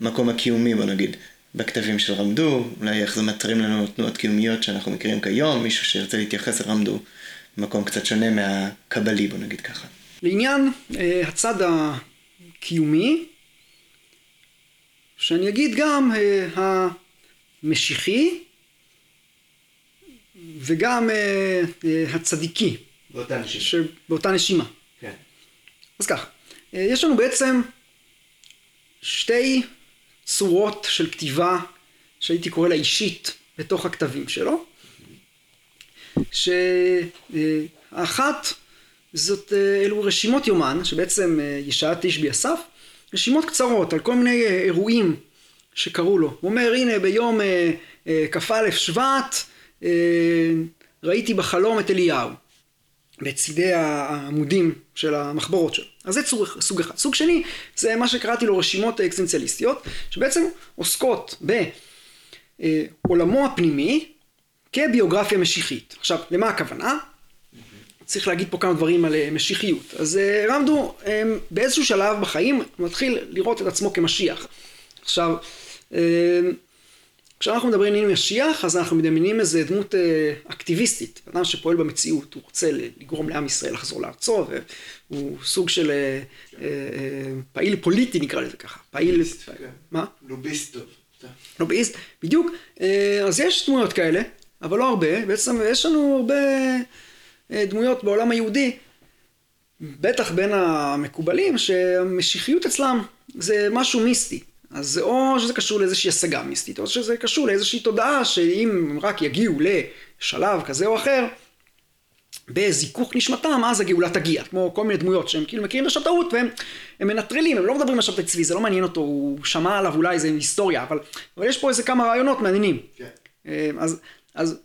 המקום הקיומי, בוא נגיד, בכתבים של רמדו, אולי איך זה מטרים לנו תנועות קיומיות שאנחנו מכירים כיום, מישהו שירצה להתייחס לרמדו במקום קצת שונה מהקבלי, בוא נגיד ככה. לעניין אה, הצד הקיומי, שאני אגיד גם אה, המשיחי וגם אה, הצדיקי. באותה נשימה. באותה נשימה. כן. אז כך, יש לנו בעצם שתי צורות של כתיבה שהייתי קורא לה אישית בתוך הכתבים שלו. שהאחת זאת אה, אלו רשימות יומן שבעצם אה, ישעיה תשבי אסף רשימות קצרות על כל מיני אה, אירועים שקרו לו. הוא אומר הנה ביום כ"א שבט ראיתי בחלום את אליהו בצידי העמודים של המחברות שלו. אז זה צור, סוג אחד. סוג שני זה מה שקראתי לו רשימות אקסטנציאליסטיות שבעצם עוסקות בעולמו הפנימי כביוגרפיה משיחית. עכשיו, למה הכוונה? צריך להגיד פה כמה דברים על אה, משיחיות. אז אה, רמדו באיזשהו שלב בחיים מתחיל לראות את עצמו כמשיח. עכשיו, כשאנחנו מדברים על משיח, אז אנחנו מדמיינים איזה דמות אה, אקטיביסטית, אדם שפועל במציאות, הוא רוצה לגרום לעם ישראל לחזור לארצו, והוא סוג של פעיל פוליטי נקרא לזה ככה, פעיל... כן. מה? לוביסט טוב. לוביסט, בדיוק. אז יש דמויות כאלה. אבל לא הרבה, בעצם יש לנו הרבה אה, דמויות בעולם היהודי, בטח בין המקובלים, שהמשיחיות אצלם זה משהו מיסטי. אז זה או שזה קשור לאיזושהי השגה מיסטית, או שזה קשור לאיזושהי תודעה שאם רק יגיעו לשלב כזה או אחר, בזיכוך נשמתם, אז הגאולה תגיע. כמו כל מיני דמויות שהם כאילו מכירים את השטאות והם מנטרלים, הם לא מדברים על שבתאי צבי, זה לא מעניין אותו, הוא שמע עליו אולי איזה היסטוריה, אבל, אבל יש פה איזה כמה רעיונות מעניינים. כן. אה, אז אז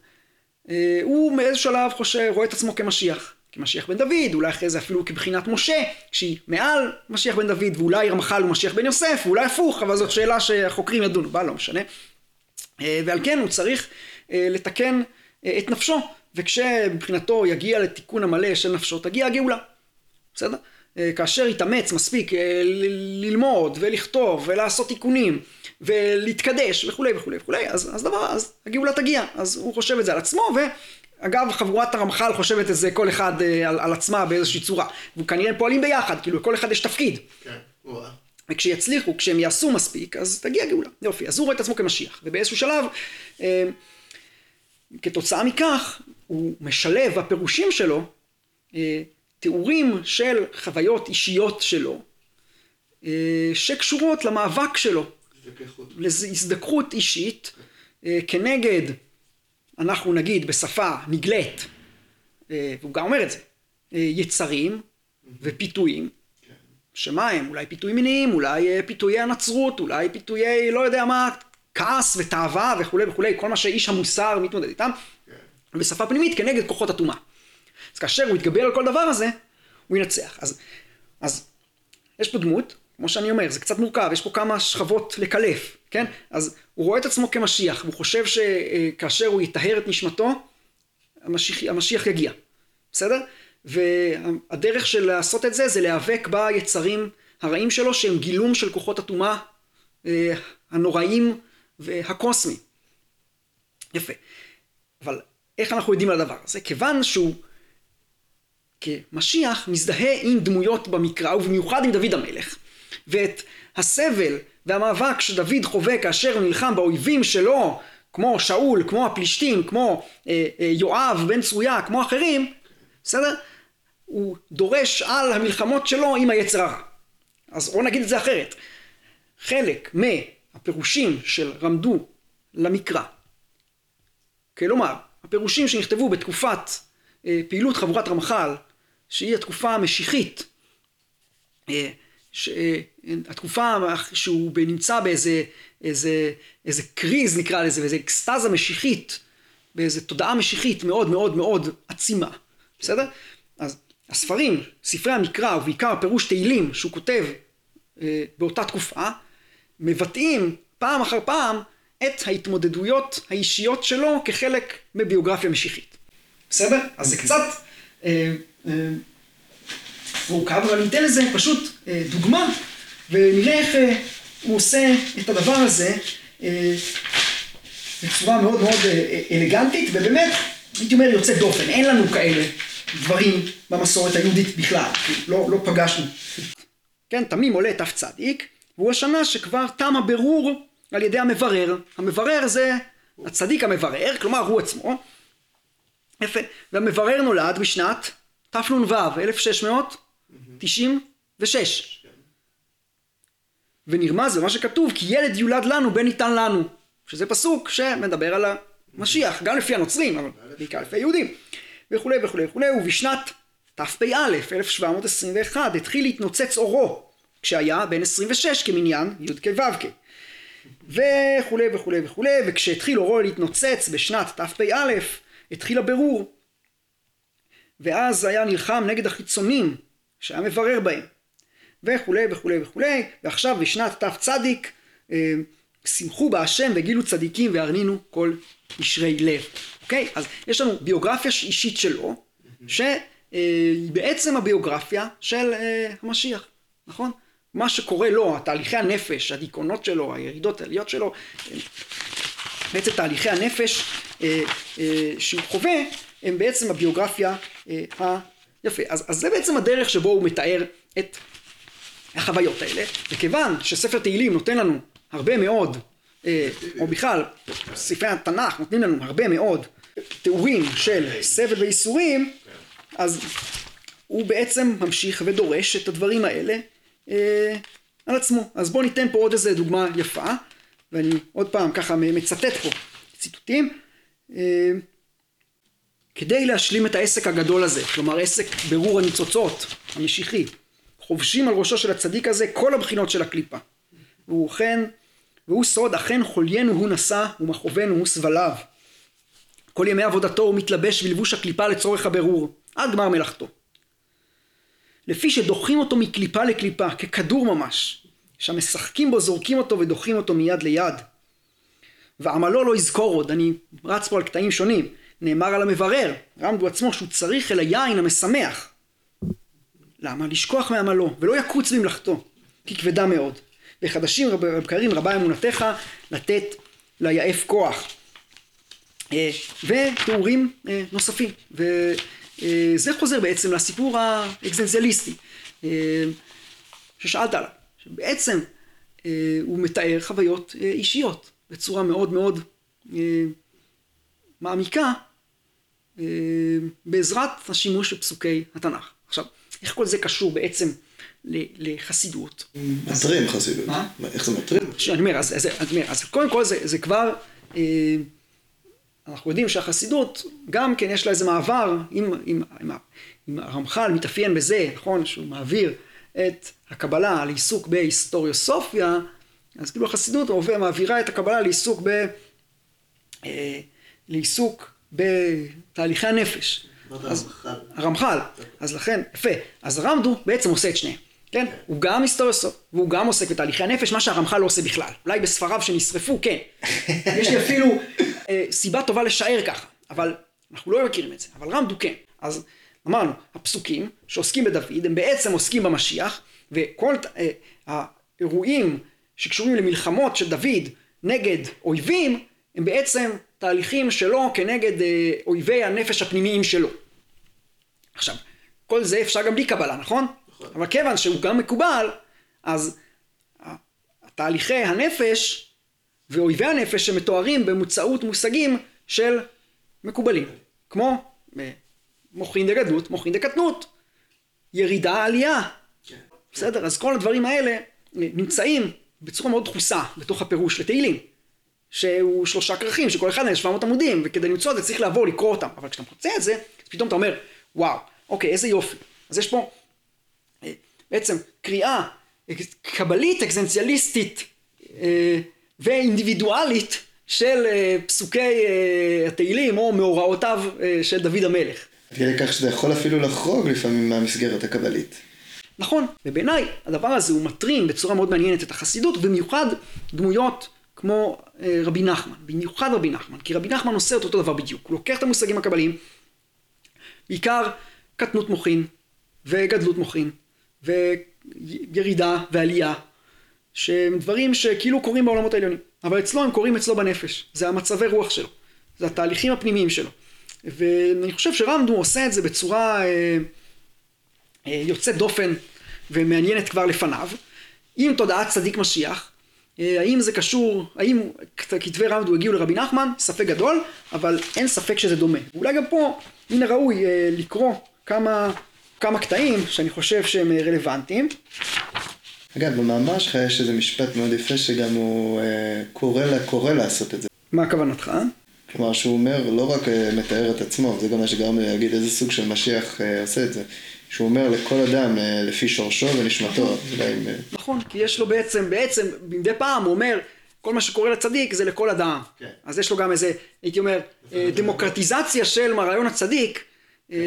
אה, הוא מאיזה שלב חושב, רואה את עצמו כמשיח. כמשיח בן דוד, אולי אחרי זה אפילו כבחינת משה, שהיא מעל משיח בן דוד, ואולי רמח"ל הוא משיח בן יוסף, ואולי הפוך, אבל זאת שאלה שהחוקרים ידונו בה, לא משנה. אה, ועל כן הוא צריך אה, לתקן אה, את נפשו, וכשמבחינתו יגיע לתיקון המלא של נפשו, תגיע הגאולה. בסדר? כאשר יתאמץ מספיק ללמוד ולכתוב ולעשות תיקונים ולהתקדש וכולי וכולי וכולי, אז, אז דבר, אז הגאולה תגיע, אז הוא חושב את זה על עצמו, ואגב חבורת הרמח"ל חושבת את זה כל אחד אה, על, על עצמה באיזושהי צורה, וכנראה הם פועלים ביחד, כאילו לכל אחד יש תפקיד. כן. וכשיצליחו, כשהם יעשו מספיק, אז תגיע גאולה. יופי, אז הוא רואה את עצמו כמשיח, ובאיזשהו שלב, אה, כתוצאה מכך, הוא משלב בפירושים שלו אה, תיאורים של חוויות אישיות שלו, אה, שקשורות למאבק שלו להזדככות אישית אה, כנגד, אנחנו נגיד בשפה נגלית, אה, והוא גם אומר את זה, אה, יצרים ופיתויים, שמה הם? אולי פיתויים מיניים, אולי פיתויי הנצרות, אולי פיתויי לא יודע מה, כעס ותאווה וכולי וכולי, כל מה שאיש המוסר מתמודד איתם, כן. בשפה פנימית כנגד כוחות הטומאה. אז כאשר הוא יתגבר על כל דבר הזה, הוא ינצח. אז, אז יש פה דמות כמו שאני אומר, זה קצת מורכב, יש פה כמה שכבות לקלף, כן? אז הוא רואה את עצמו כמשיח, הוא חושב שכאשר הוא יטהר את נשמתו, המשיח, המשיח יגיע, בסדר? והדרך של לעשות את זה, זה להיאבק ביצרים הרעים שלו, שהם גילום של כוחות הטומאה אה, הנוראים והקוסמיים. יפה. אבל איך אנחנו יודעים על הדבר הזה? כיוון שהוא כמשיח מזדהה עם דמויות במקרא, ובמיוחד עם דוד המלך. ואת הסבל והמאבק שדוד חווה כאשר נלחם באויבים שלו, כמו שאול, כמו הפלישתים, כמו אה, אה, יואב בן צרויה, כמו אחרים, בסדר? הוא דורש על המלחמות שלו עם היצר הרע. אז בואו נגיד את זה אחרת. חלק מהפירושים של רמדו למקרא, כלומר, הפירושים שנכתבו בתקופת אה, פעילות חבורת רמח"ל, שהיא התקופה המשיחית, אה, התקופה שהוא נמצא באיזה איזה, איזה קריז נקרא לזה, באיזה אקסטזה משיחית, באיזה תודעה משיחית מאוד מאוד מאוד עצימה, בסדר? אז הספרים, ספרי המקרא ובעיקר פירוש תהילים שהוא כותב אה, באותה תקופה, מבטאים פעם אחר פעם את ההתמודדויות האישיות שלו כחלק מביוגרפיה משיחית. בסדר? אז זה קצת אה, אה, מורכב, אבל ניתן לזה פשוט אה, דוגמה, ונראה איך אה, הוא עושה את הדבר הזה אה, בצורה מאוד מאוד אלגנטית, ובאמת, הייתי אומר, יוצא דופן. אין לנו כאלה דברים במסורת היהודית בכלל, לא, לא פגשנו. כן, תמים עולה תצ, והוא השנה שכבר תם הבירור על ידי המברר. המברר זה הצדיק המברר, כלומר הוא עצמו. יפה. והמברר נולד בשנת תנ"ו, 1600 96. ונרמז במה שכתוב כי ילד יולד לנו בן ניתן לנו. שזה פסוק שמדבר על המשיח גם לפי הנוצרים אבל בעיקר לפי היהודים. וכולי וכולי וכולי. ובשנת תפפ"א 1721 התחיל להתנוצץ אורו כשהיה בן 26 כמניין י"ק ו"ק וכולי וכולי וכולי. וכשהתחיל אורו להתנוצץ בשנת תפפ"א התחיל הבירור. ואז היה נלחם נגד החיצונים שהיה מברר בהם. וכולי וכולי וכולי. ועכשיו בשנת תצ אה, שמחו בהשם וגילו צדיקים והרנינו כל ישרי לב. אוקיי? אז יש לנו ביוגרפיה אישית שלו שהיא בעצם הביוגרפיה של אה, המשיח נכון? מה שקורה לו תהליכי הנפש הדיכאונות שלו הירידות העליות שלו בעצם תהליכי הנפש אה, שהוא חווה הם בעצם הביוגרפיה היפה אז, אז זה בעצם הדרך שבו הוא מתאר את החוויות האלה, וכיוון שספר תהילים נותן לנו הרבה מאוד, אה, או בכלל ספרי התנ"ך נותנים לנו הרבה מאוד תיאורים של סבל וייסורים, אז הוא בעצם ממשיך ודורש את הדברים האלה אה, על עצמו. אז בואו ניתן פה עוד איזה דוגמה יפה, ואני עוד פעם ככה מצטט פה ציטוטים. אה, כדי להשלים את העסק הגדול הזה, כלומר עסק ברור הניצוצות המשיחי, חובשים על ראשו של הצדיק הזה כל הבחינות של הקליפה. והוא כן, והוא סוד אכן חוליינו הוא נשא ומכאובנו הוא סבליו. כל ימי עבודתו הוא מתלבש בלבוש הקליפה לצורך הבירור, עד גמר מלאכתו. לפי שדוחים אותו מקליפה לקליפה, ככדור ממש, שהמשחקים בו זורקים אותו ודוחים אותו מיד ליד. ועמלו לא יזכור עוד, אני רץ פה על קטעים שונים, נאמר על המברר, רמדו עצמו שהוא צריך אל היין המשמח. למה? לשכוח מעמלו, ולא יקוץ במלאכתו, כי כבדה מאוד. וחדשים בקרים רבה אמונתך לתת ליעף כוח. אה, ותיאורים אה, נוספים. וזה חוזר בעצם לסיפור האקזנציאליסטי ששאלת עליו. שבעצם הוא מתאר חוויות אישיות בצורה מאוד מאוד מעמיקה בעזרת השימוש בפסוקי התנ"ך. עכשיו איך כל זה קשור בעצם לחסידות? מטרים חסידות. מה? איך זה מטרים? אני אומר, אז, אז, אז, אז קודם כל זה, זה כבר, אה, אנחנו יודעים שהחסידות, גם כן יש לה איזה מעבר, אם, אם, אם, אם הרמח"ל מתאפיין בזה, נכון, שהוא מעביר את הקבלה לעיסוק בהיסטוריוסופיה, אז כאילו החסידות מעבירה את הקבלה לעיסוק ב... אה, לעיסוק בתהליכי הנפש. אז הרמח"ל, אז לכן, יפה, אז הרמדו בעצם עושה את שניהם, כן? הוא גם היסטוריוסוף, והוא גם עוסק בתהליכי הנפש, מה שהרמח"ל לא עושה בכלל. אולי בספריו שנשרפו, כן. יש לי אפילו אה, סיבה טובה לשער ככה, אבל אנחנו לא מכירים את זה, אבל רמדו כן. אז אמרנו, הפסוקים שעוסקים בדוד, הם בעצם עוסקים במשיח, וכל אה, האירועים שקשורים למלחמות של דוד נגד אויבים, הם בעצם תהליכים שלו כנגד אה, אויבי הנפש הפנימיים שלו. עכשיו, כל זה אפשר גם בלי קבלה, נכון? נכון. אבל כיוון שהוא גם מקובל, אז תהליכי הנפש ואויבי הנפש שמתוארים במוצאות מושגים של מקובלים. כמו אה, מוחין דגדלות, מוחין דקטנות, ירידה עלייה. כן. בסדר? אז כל הדברים האלה אה, נמצאים בצורה מאוד דחוסה בתוך הפירוש לתהילים. שהוא שלושה כרכים, שכל אחד מהם 700 עמודים, וכדי למצוא את זה צריך לעבור לקרוא אותם. אבל כשאתה מוצא את זה, אז פתאום אתה אומר, וואו, אוקיי, איזה יופי. אז יש פה אה, בעצם קריאה קבלית, אקזנציאליסטית אה, ואינדיבידואלית של אה, פסוקי התהילים או מאורעותיו של דוד המלך. עד כדי כך שזה יכול אפילו לחרוג לפעמים מהמסגרת הקבלית. נכון, ובעיניי הדבר הזה הוא מטרים בצורה מאוד מעניינת את החסידות, במיוחד דמויות כמו אה, רבי נחמן, במיוחד רבי נחמן, כי רבי נחמן עושה את אותו דבר בדיוק, הוא לוקח את המושגים הקבליים, בעיקר קטנות מוחין וגדלות מוחין וירידה ועלייה, שהם דברים שכאילו קורים בעולמות העליונים, אבל אצלו הם קורים אצלו בנפש, זה המצבי רוח שלו, זה התהליכים הפנימיים שלו, ואני חושב שרמדו עושה את זה בצורה אה, אה, יוצאת דופן ומעניינת כבר לפניו, עם תודעת צדיק משיח, האם זה קשור, האם כתבי רמדו הגיעו לרבי נחמן? ספק גדול, אבל אין ספק שזה דומה. ואולי גם פה מן הראוי אה, לקרוא כמה, כמה קטעים שאני חושב שהם אה, רלוונטיים. אגב, במאמר שלך יש איזה משפט מאוד יפה שגם הוא אה, קורא, לה, קורא לעשות את זה. מה כוונתך? כלומר שהוא אומר, לא רק אה, מתאר את עצמו, זה גם מה שגרם לי להגיד איזה סוג של משיח אה, עושה את זה. שהוא אומר לכל אדם אה, לפי שורשו ונשמתו. אם, אה, נכון, כי יש לו בעצם, בעצם, מדי פעם הוא אומר, כל מה שקורה לצדיק זה לכל אדם. כן. אז יש לו גם איזה, הייתי אומר, אה, דמוקרטיזציה של רעיון הצדיק, אה,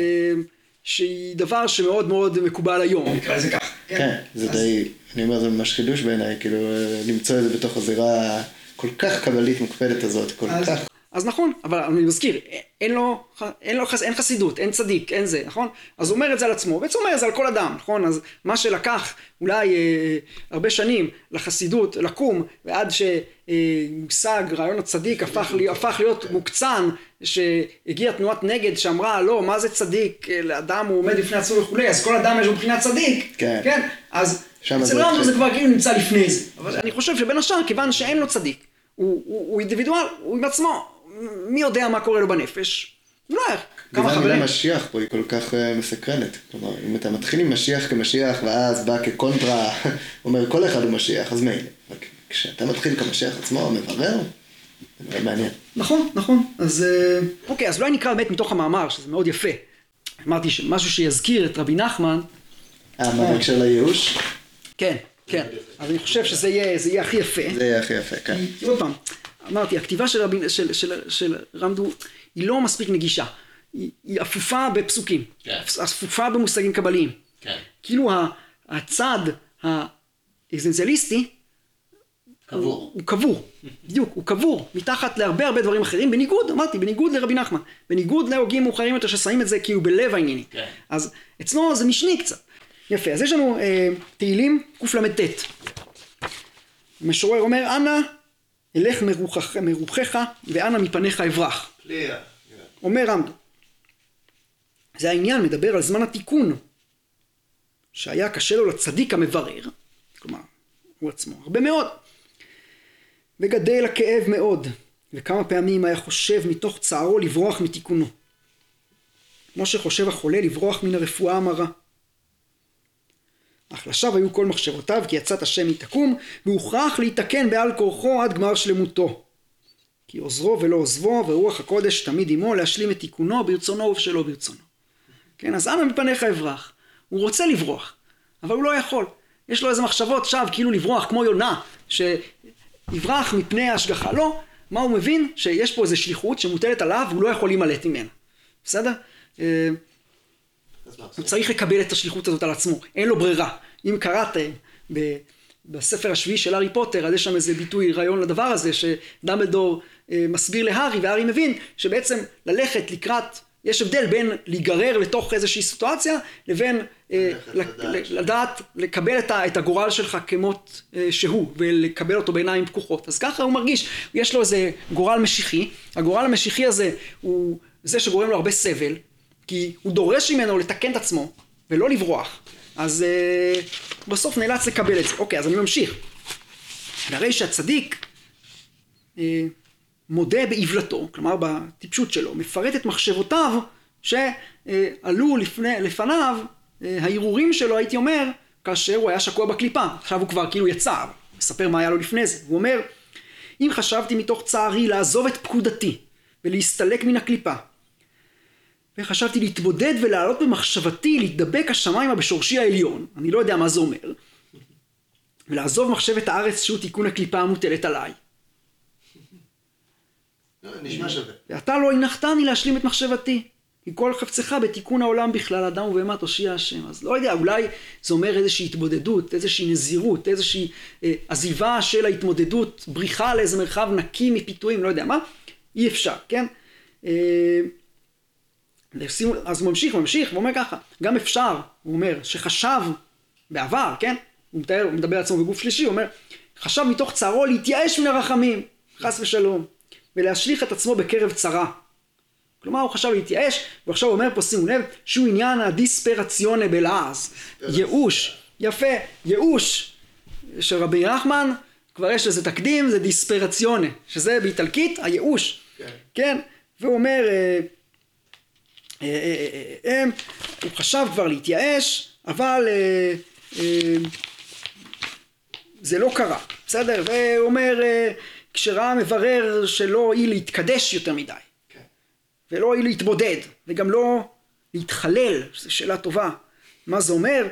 שהיא דבר שמאוד מאוד מקובל היום. נקרא לזה כך. כן, זה די, אני אומר, זה ממש חידוש בעיניי, כאילו, למצוא את זה בתוך הזירה הכל כך קבלית מוקפדת הזאת, כל כך. אז נכון, אבל אני מזכיר, אין לו, אין לו חס, אין חסידות, אין צדיק, אין זה, נכון? אז הוא אומר את זה על עצמו, בעצם הוא אומר את זה על כל אדם, נכון? אז מה שלקח אולי אה, הרבה שנים לחסידות לקום, ועד שמושג רעיון הצדיק הפך, לי, הפך להיות מוקצן, שהגיעה תנועת נגד שאמרה, לא, מה זה צדיק? אדם הוא עומד לפני עצמו וכולי, אז כל אדם יש לו מבחינת צדיק, כן. כן? אז אצל רמב"ם. זה כבר כאילו נמצא לפני זה, אבל אני חושב שבין השאר, כיוון שאין לו צדיק, הוא, הוא, הוא אינדיבידואל, הוא עם עצמו, מי יודע מה קורה לו בנפש? אולי כמה בגלל חברים. המילה משיח פה היא כל כך אה, מסקרנת. כלומר, אם אתה מתחיל עם משיח כמשיח ואז בא כקונטרה, אומר כל אחד הוא משיח, אז מילא. כשאתה מתחיל כמשיח עצמו, מברר, זה מאוד מעניין. נכון, נכון. אז אה, אוקיי, אז אולי נקרא באמת מתוך המאמר, שזה מאוד יפה. אמרתי שמשהו שיזכיר את רבי נחמן, אה, מה בהקשר לייאוש? כן, כן. אז אני חושב שזה יהיה, הכי יפה. זה יהיה הכי יפה, כן. עוד פעם, אמרתי, הכתיבה של, רבי, של, של, של רמדו היא לא מספיק נגישה. היא, היא אפופה בפסוקים. כן. אפופה במושגים קבליים. כן. כאילו הצד האקזנציאליסטי קבור. הוא קבור, בדיוק, הוא קבור מתחת להרבה הרבה דברים אחרים, בניגוד, אמרתי, בניגוד לרבי נחמן, בניגוד להוגים מאוחרים יותר ששמים את זה כאילו בלב העניינים. כן. אז אצלו זה משני קצת. יפה, אז יש לנו אה, תהילים קל"ט. המשורר אומר, אנא אלך מרוחך, מרוחך ואנא מפניך אברח. אומר רמדו, זה העניין, מדבר על זמן התיקון, שהיה קשה לו לצדיק המברר, כלומר, הוא עצמו, הרבה מאוד. וגדל הכאב מאוד, וכמה פעמים היה חושב מתוך צערו לברוח מתיקונו. כמו שחושב החולה לברוח מן הרפואה המרה. אך לשווא היו כל מחשבותיו כי יצאת השם מתקום, והוכרח להיתקן בעל כורחו עד גמר שלמותו. כי עוזרו ולא עוזבו, ורוח הקודש תמיד עמו להשלים את תיקונו ברצונו ובשלא ברצונו. כן, אז אנא מפניך אברח. הוא רוצה לברוח, אבל הוא לא יכול. יש לו איזה מחשבות שווא כאילו לברוח, כמו יונה, שיברח מפני ההשגחה. לא, מה הוא מבין? שיש פה איזו שליחות שמוטלת עליו, והוא לא יכול להימלט ממנה. בסדר? אה, הוא? צריך לקבל את השליחות הזאת על עצמו, אין לו ברירה. אם קראתם ב- בספר השביעי של הארי פוטר, אז יש שם איזה ביטוי, רעיון לדבר הזה, שדמבלדור אה, מסביר להארי, והארי מבין שבעצם ללכת לקראת, יש הבדל בין להיגרר לתוך איזושהי סיטואציה, לבין אה, לדעת. לדעת, לקבל את, הגורל שלך כמות אה, שהוא, ולקבל אותו בעיניים פקוחות. אז ככה הוא מרגיש, יש לו איזה גורל משיחי, הגורל המשיחי הזה הוא זה שגורם לו הרבה סבל, כי הוא דורש ממנו לתקן את עצמו, ולא לברוח. אז אה, בסוף נאלץ לקבל את זה. אוקיי, אז אני ממשיך. והרי שהצדיק אה, מודה באבלתו, כלומר בטיפשות שלו, מפרט את מחשבותיו שעלו לפני, לפניו אה, ההרהורים שלו, הייתי אומר, כאשר הוא היה שקוע בקליפה. עכשיו הוא כבר כאילו יצא, מספר מה היה לו לפני זה. הוא אומר, אם חשבתי מתוך צערי לעזוב את פקודתי ולהסתלק מן הקליפה, וחשבתי להתבודד ולעלות במחשבתי, להתדבק השמיימה בשורשי העליון, אני לא יודע מה זה אומר, ולעזוב מחשבת הארץ שהוא תיקון הקליפה המוטלת עליי. לא, נשמע שווה. ואתה לא הנחתני להשלים את מחשבתי. כי כל חפצך בתיקון העולם בכלל, אדם ובהמה תושיע השם. אז לא יודע, אולי זה אומר איזושהי התבודדות, איזושהי נזירות, איזושהי אה, עזיבה של ההתמודדות, בריחה לאיזה מרחב נקי מפיתויים, לא יודע מה. אי אפשר, כן? אה, לשימו, אז הוא ממשיך, ממשיך, והוא אומר ככה, גם אפשר, הוא אומר, שחשב בעבר, כן? הוא מתאר, הוא מדבר על עצמו בגוף שלישי, הוא אומר, חשב מתוך צערו להתייאש מן הרחמים, חס ושלום, ולהשליך את עצמו בקרב צרה. כלומר, הוא חשב להתייאש, ועכשיו הוא אומר פה, שימו לב, שהוא עניין הדיספרציונה בלעז, ייאוש, יפה, ייאוש של רבי נחמן, כבר יש לזה תקדים, זה דיספרציונה, שזה באיטלקית הייאוש, כן. כן? והוא אומר, אה, אה, אה, אה, הוא חשב כבר להתייאש, אבל זה לא קרה, בסדר? והוא אומר, אה, כשראה מברר שלא הועיל להתקדש יותר מדי, כן. ולא הועיל להתבודד, וגם לא להתחלל, זו שאלה טובה. מה זה אומר?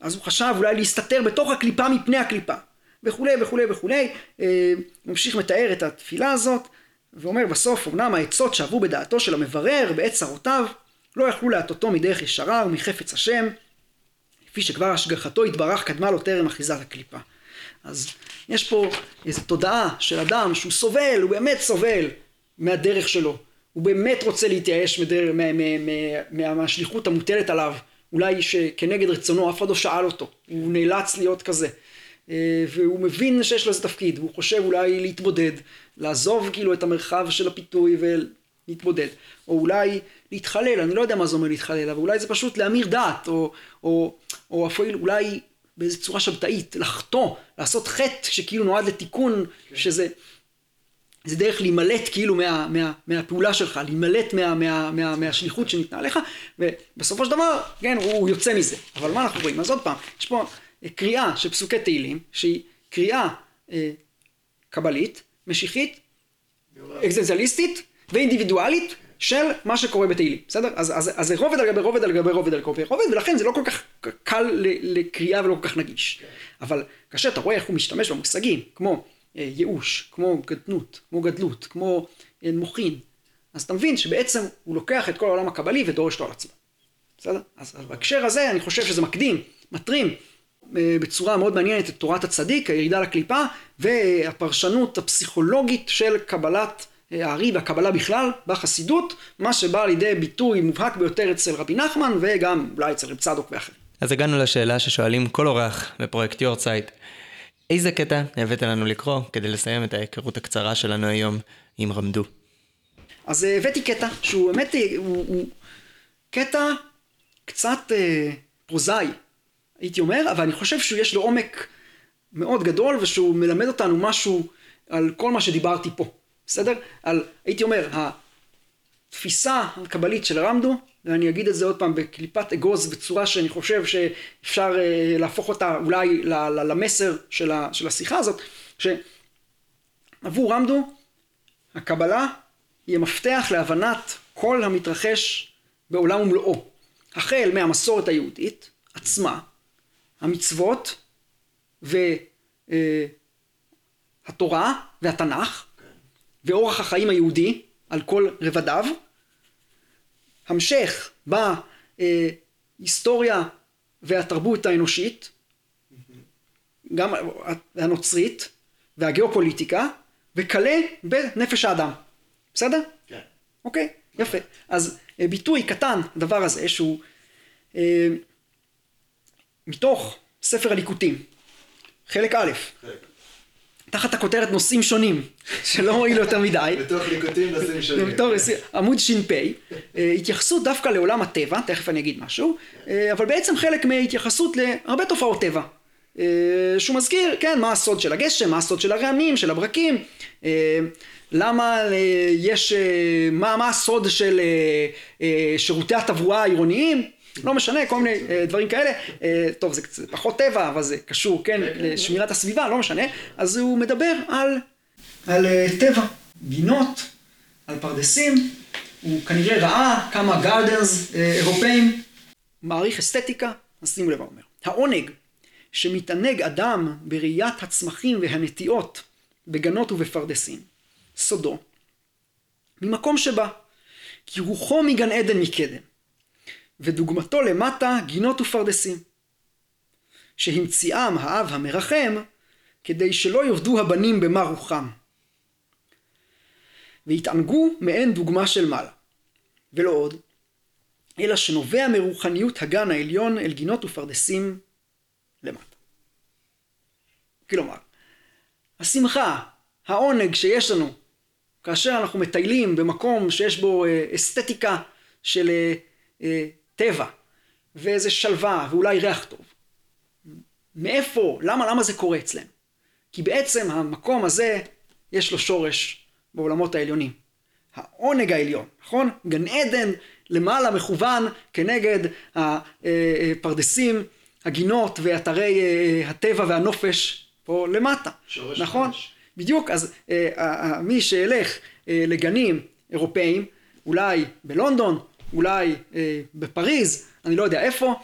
אז הוא חשב אולי להסתתר בתוך הקליפה מפני הקליפה, וכולי וכולי וכולי. אה, ממשיך מתאר את התפילה הזאת, ואומר בסוף, אמנם העצות שעברו בדעתו של המברר בעת צרותיו, לא יכלו להטותו מדרך ישרה ומחפץ השם, כפי שכבר השגחתו יתברך קדמה לו טרם אחיזת הקליפה. אז יש פה איזו תודעה של אדם שהוא סובל, הוא באמת סובל מהדרך שלו. הוא באמת רוצה להתייאש. מהשליחות המוטלת עליו, אולי שכנגד רצונו, אף אחד לא שאל אותו, הוא נאלץ להיות כזה. אה, והוא מבין שיש לו איזה תפקיד, והוא חושב אולי להתבודד, לעזוב כאילו את המרחב של הפיתוי ולהתבודד, או אולי להתחלל, אני לא יודע מה זה אומר להתחלל, אבל אולי זה פשוט להמיר דעת, או, או, או אפילו אולי באיזו צורה שבתאית, לחטוא, לעשות חטא שכאילו נועד לתיקון, כן. שזה זה דרך להימלט כאילו מה, מה, מהפעולה שלך, להימלט מה, מה, מה, מהשליחות שניתנה לך, ובסופו של דבר, כן, הוא יוצא מזה. אבל מה אנחנו רואים? אז עוד פעם, יש פה קריאה של פסוקי תהילים, שהיא קריאה אה, קבלית, משיחית, אקזנציאליסטית ואינדיבידואלית של מה שקורה בתהילים, בסדר? אז, אז, אז זה רובד על גבי רובד על גבי רובד על גבי רובד, ולכן זה לא כל כך קל לקריאה ולא כל כך נגיש. אבל כאשר אתה רואה איך הוא משתמש במושגים, כמו אה, ייאוש, כמו גדנות, כמו גדלות, כמו אה, מוחין, אז אתה מבין שבעצם הוא לוקח את כל העולם הקבלי ודורש אותו על עצמו. בסדר? אז בהקשר הזה אני חושב שזה מקדים, מטרים אה, בצורה מאוד מעניינת את תורת הצדיק, הירידה לקליפה, והפרשנות הפסיכולוגית של קבלת הארי והקבלה בכלל בחסידות, מה שבא לידי ביטוי מובהק ביותר אצל רבי נחמן וגם אולי אצל רב צדוק ואחרים. אז הגענו לשאלה ששואלים כל אורח בפרויקט יורצייט. איזה קטע הבאת לנו לקרוא כדי לסיים את ההיכרות הקצרה שלנו היום עם רמדו? אז אה, הבאתי קטע שהוא באמת, אה, הוא, הוא קטע קצת אה, פרוזאי, הייתי אומר, אבל אני חושב שיש לו עומק מאוד גדול ושהוא מלמד אותנו משהו על כל מה שדיברתי פה, בסדר? על, הייתי אומר, התפיסה הקבלית של רמדו ואני אגיד את זה עוד פעם בקליפת אגוז בצורה שאני חושב שאפשר אה, להפוך אותה אולי למסר של, השיחה הזאת, שעבור רמדו הקבלה היא המפתח להבנת כל המתרחש בעולם ומלואו, החל מהמסורת היהודית עצמה, המצוות והתורה אה, והתנ"ך ואורח החיים היהודי על כל רבדיו המשך בהיסטוריה והתרבות האנושית, גם הנוצרית והגיאופוליטיקה, וכלה בנפש האדם. בסדר? כן. אוקיי, יפה. אז אה, ביטוי קטן, הדבר הזה, שהוא אה, מתוך ספר הליקוטים, חלק א'. תחת הכותרת נושאים שונים, שלא הועילו יותר מדי. בתוך ליקוטים נושאים שונים. בתור עמוד ש"פ, אה, התייחסות דווקא לעולם הטבע, תכף אני אגיד משהו, אה, אבל בעצם חלק מהתייחסות להרבה תופעות טבע. אה, שהוא מזכיר, כן, מה הסוד של הגשם, מה הסוד של הרעמים, של הברקים, למה יש, מה, מה הסוד של שירותי התברואה העירוניים, לא משנה, כל מיני אה, דברים כאלה. אה, טוב, זה קצת פחות טבע, אבל זה קשור, כן, לשמירת הסביבה, לא משנה. אז הוא מדבר על, על אה, טבע, גינות, על פרדסים. הוא כנראה ראה כמה gardens אירופאים. מעריך אסתטיקה, אז שימו לב מה אומר. העונג שמתענג אדם בראיית הצמחים והנטיעות בגנות ובפרדסים, סודו, ממקום שבא, כי רוחו מגן עדן מקדם. ודוגמתו למטה גינות ופרדסים. שהמציאם האב המרחם כדי שלא יאבדו הבנים במר רוחם. והתענגו מעין דוגמה של מעלה. ולא עוד, אלא שנובע מרוחניות הגן העליון אל גינות ופרדסים למטה. כלומר, השמחה, העונג שיש לנו כאשר אנחנו מטיילים במקום שיש בו אה, אסתטיקה של אה, אה, טבע, ואיזה שלווה, ואולי ריח טוב. מאיפה, למה, למה זה קורה אצלם? כי בעצם המקום הזה, יש לו שורש בעולמות העליונים. העונג העליון, נכון? גן עדן למעלה מכוון כנגד הפרדסים הגינות ואתרי אה, הטבע והנופש פה למטה, שורש נכון? חדש. בדיוק, אז אה, אה, מי שילך לגנים אירופאים, אולי בלונדון, אולי אה, בפריז, אני לא יודע איפה,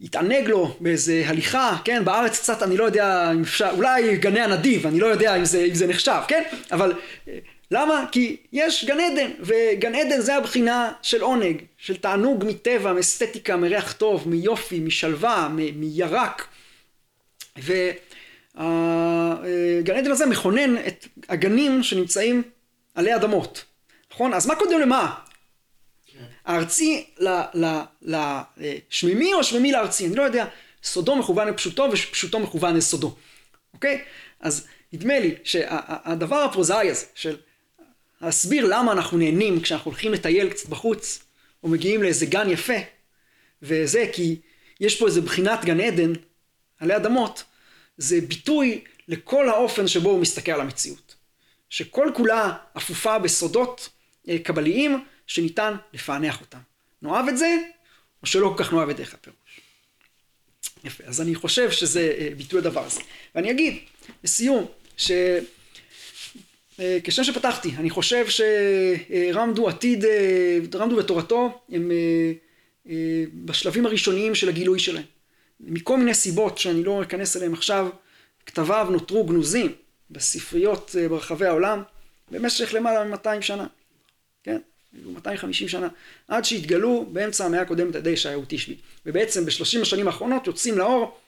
יתענג לו באיזה הליכה, כן, בארץ קצת, אני לא יודע אם אפשר, אולי גני הנדיב, אני לא יודע אם זה, אם זה נחשב, כן, אבל אה, למה? כי יש גן עדן, וגן עדן זה הבחינה של עונג, של תענוג מטבע, מאסתטיקה, מריח טוב, מיופי, משלווה, מ- מירק, והגן עדן הזה מכונן את הגנים שנמצאים עלי אדמות, נכון? אז מה קודם למה? הארצי לשמימי או השמימי לארצי, אני לא יודע, סודו מכוון לפשוטו ופשוטו מכוון לסודו, אוקיי? אז נדמה לי שהדבר הפרוזאי הזה של להסביר למה אנחנו נהנים כשאנחנו הולכים לטייל קצת בחוץ או מגיעים לאיזה גן יפה וזה כי יש פה איזה בחינת גן עדן עלי אדמות זה ביטוי לכל האופן שבו הוא מסתכל על המציאות. שכל כולה אפופה בסודות אה, קבליים שניתן לפענח אותם. נאהב את זה, או שלא כל כך נאהב את דרך הפירוש. יפה, אז אני חושב שזה אה, ביטוי הדבר הזה. ואני אגיד, לסיום, ש... אה, כשם שפתחתי, אני חושב שרמדו עתיד, אה, רמדו ותורתו הם בשלבים הראשוניים של הגילוי שלהם. מכל מיני סיבות שאני לא אכנס אליהם עכשיו, כתביו נותרו גנוזים בספריות ברחבי העולם במשך למעלה מ-200 שנה. כן? 250 שנה, עד שהתגלו באמצע המאה הקודמת על ידי ישעיהו תשבי. ובעצם בשלושים השנים האחרונות יוצאים לאור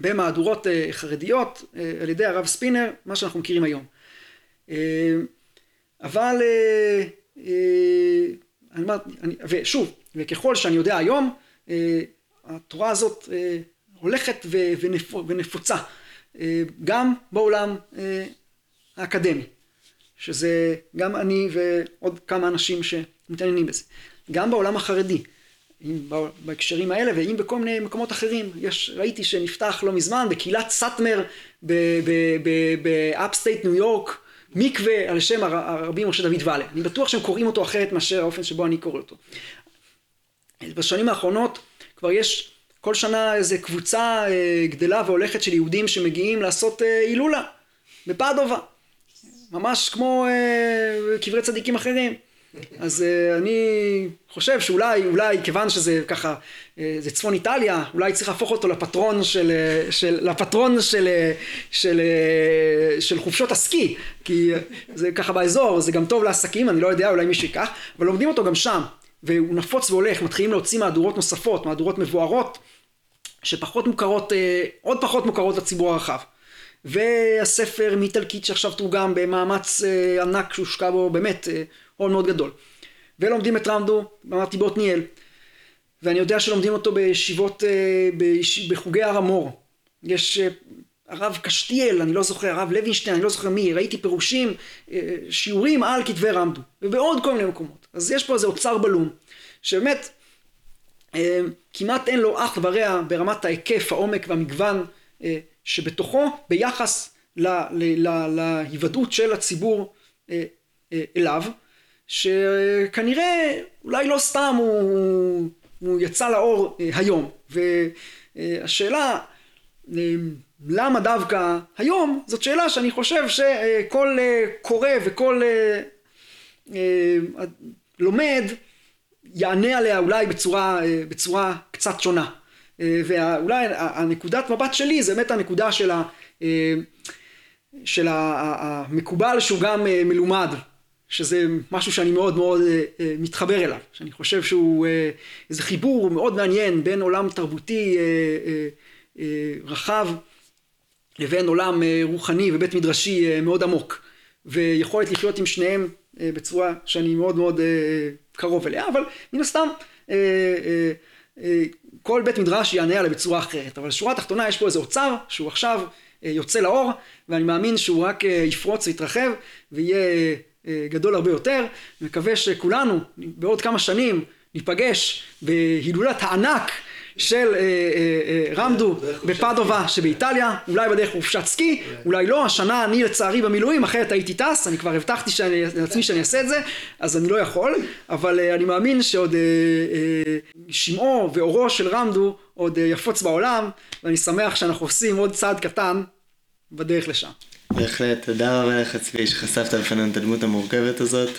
במהדורות חרדיות על ידי הרב ספינר, מה שאנחנו מכירים היום. אבל, אני אומר, ושוב, וככל שאני יודע היום, התורה הזאת הולכת ונפוצה, גם בעולם האקדמי. שזה גם אני ועוד כמה אנשים שמתעניינים בזה. גם בעולם החרדי, בהקשרים האלה, ואם בכל מיני מקומות אחרים. יש, ראיתי שנפתח לא מזמן בקהילת סאטמר ב upstate ניו יורק, מקווה על שם הרבי משה דוד ואלה. אני בטוח שהם קוראים אותו אחרת מאשר האופן שבו אני קורא אותו. בשנים האחרונות כבר יש כל שנה איזה קבוצה גדלה והולכת של יהודים שמגיעים לעשות הילולה בפדובה. ממש כמו אה, קברי צדיקים אחרים. אז אה, אני חושב שאולי, אולי כיוון שזה ככה, אה, זה צפון איטליה, אולי צריך להפוך אותו לפטרון של, אה, של, לפטרון של, אה, של, אה, של חופשות הסקי, כי זה ככה באזור, זה גם טוב לעסקים, אני לא יודע, אולי מישהו ייקח, אבל לומדים אותו גם שם, והוא נפוץ והולך, מתחילים להוציא מהדורות נוספות, מהדורות מבוארות, שפחות מוכרות, אה, עוד פחות מוכרות לציבור הרחב. והספר מאיטלקית שעכשיו תורגם במאמץ אה, ענק שהושקע בו באמת אה, הון מאוד גדול. ולומדים את רמדו, אמרתי בעתניאל, ואני יודע שלומדים אותו בישיבות, אה, ביש, בחוגי הר המור. יש אה, הרב קשתיאל, אני לא זוכר, הרב לוינשטיין, אני לא זוכר מי, ראיתי פירושים, אה, שיעורים על כתבי רמדו, ובעוד כל מיני מקומות. אז יש פה איזה אוצר בלום, שבאמת אה, כמעט אין לו אח ורע ברמת ההיקף, העומק והמגוון אה, שבתוכו ביחס להיוודעות של הציבור אליו, שכנראה אולי לא סתם הוא, הוא יצא לאור היום. והשאלה למה דווקא היום, זאת שאלה שאני חושב שכל קורא וכל לומד יענה עליה אולי בצורה, בצורה קצת שונה. ואולי הנקודת מבט שלי זה באמת הנקודה של, ה, של המקובל שהוא גם מלומד, שזה משהו שאני מאוד מאוד מתחבר אליו, שאני חושב שהוא איזה חיבור מאוד מעניין בין עולם תרבותי רחב לבין עולם רוחני ובית מדרשי מאוד עמוק, ויכולת לחיות עם שניהם בצורה שאני מאוד מאוד קרוב אליה, אבל מן הסתם כל בית מדרש יענה עליה בצורה אחרת, אבל בשורה התחתונה יש פה איזה אוצר שהוא עכשיו יוצא לאור ואני מאמין שהוא רק יפרוץ ויתרחב ויהיה גדול הרבה יותר, מקווה שכולנו בעוד כמה שנים ניפגש בהילולת הענק של אה, אה, אה, רמדו בפדובה שבאיטליה, אולי בדרך חופשת סקי, אולי לא, השנה אני לצערי במילואים, אחרת הייתי טס, אני כבר הבטחתי שאני- לעצמי שאני אעשה את זה, אז אני לא יכול, אבל אה, אני מאמין שעוד אה, אה, שמעו ואורו של רמדו עוד אה, יפוץ בעולם, ואני שמח שאנחנו עושים עוד צעד קטן בדרך לשם. בהחלט, תודה רבה לך צבי שחשפת בפנינו את הדמות המורכבת הזאת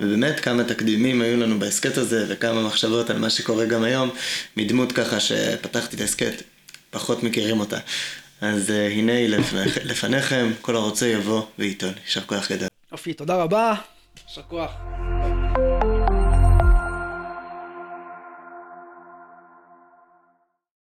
ובאמת כמה תקדימים היו לנו בהסכת הזה וכמה מחשבות על מה שקורה גם היום מדמות ככה שפתחתי את ההסכת, פחות מכירים אותה. אז uh, הנה היא לפניכ, לפניכם, כל הרוצה יבוא וייטול, יישר כוח גדול. יופי, תודה רבה, יישר כוח.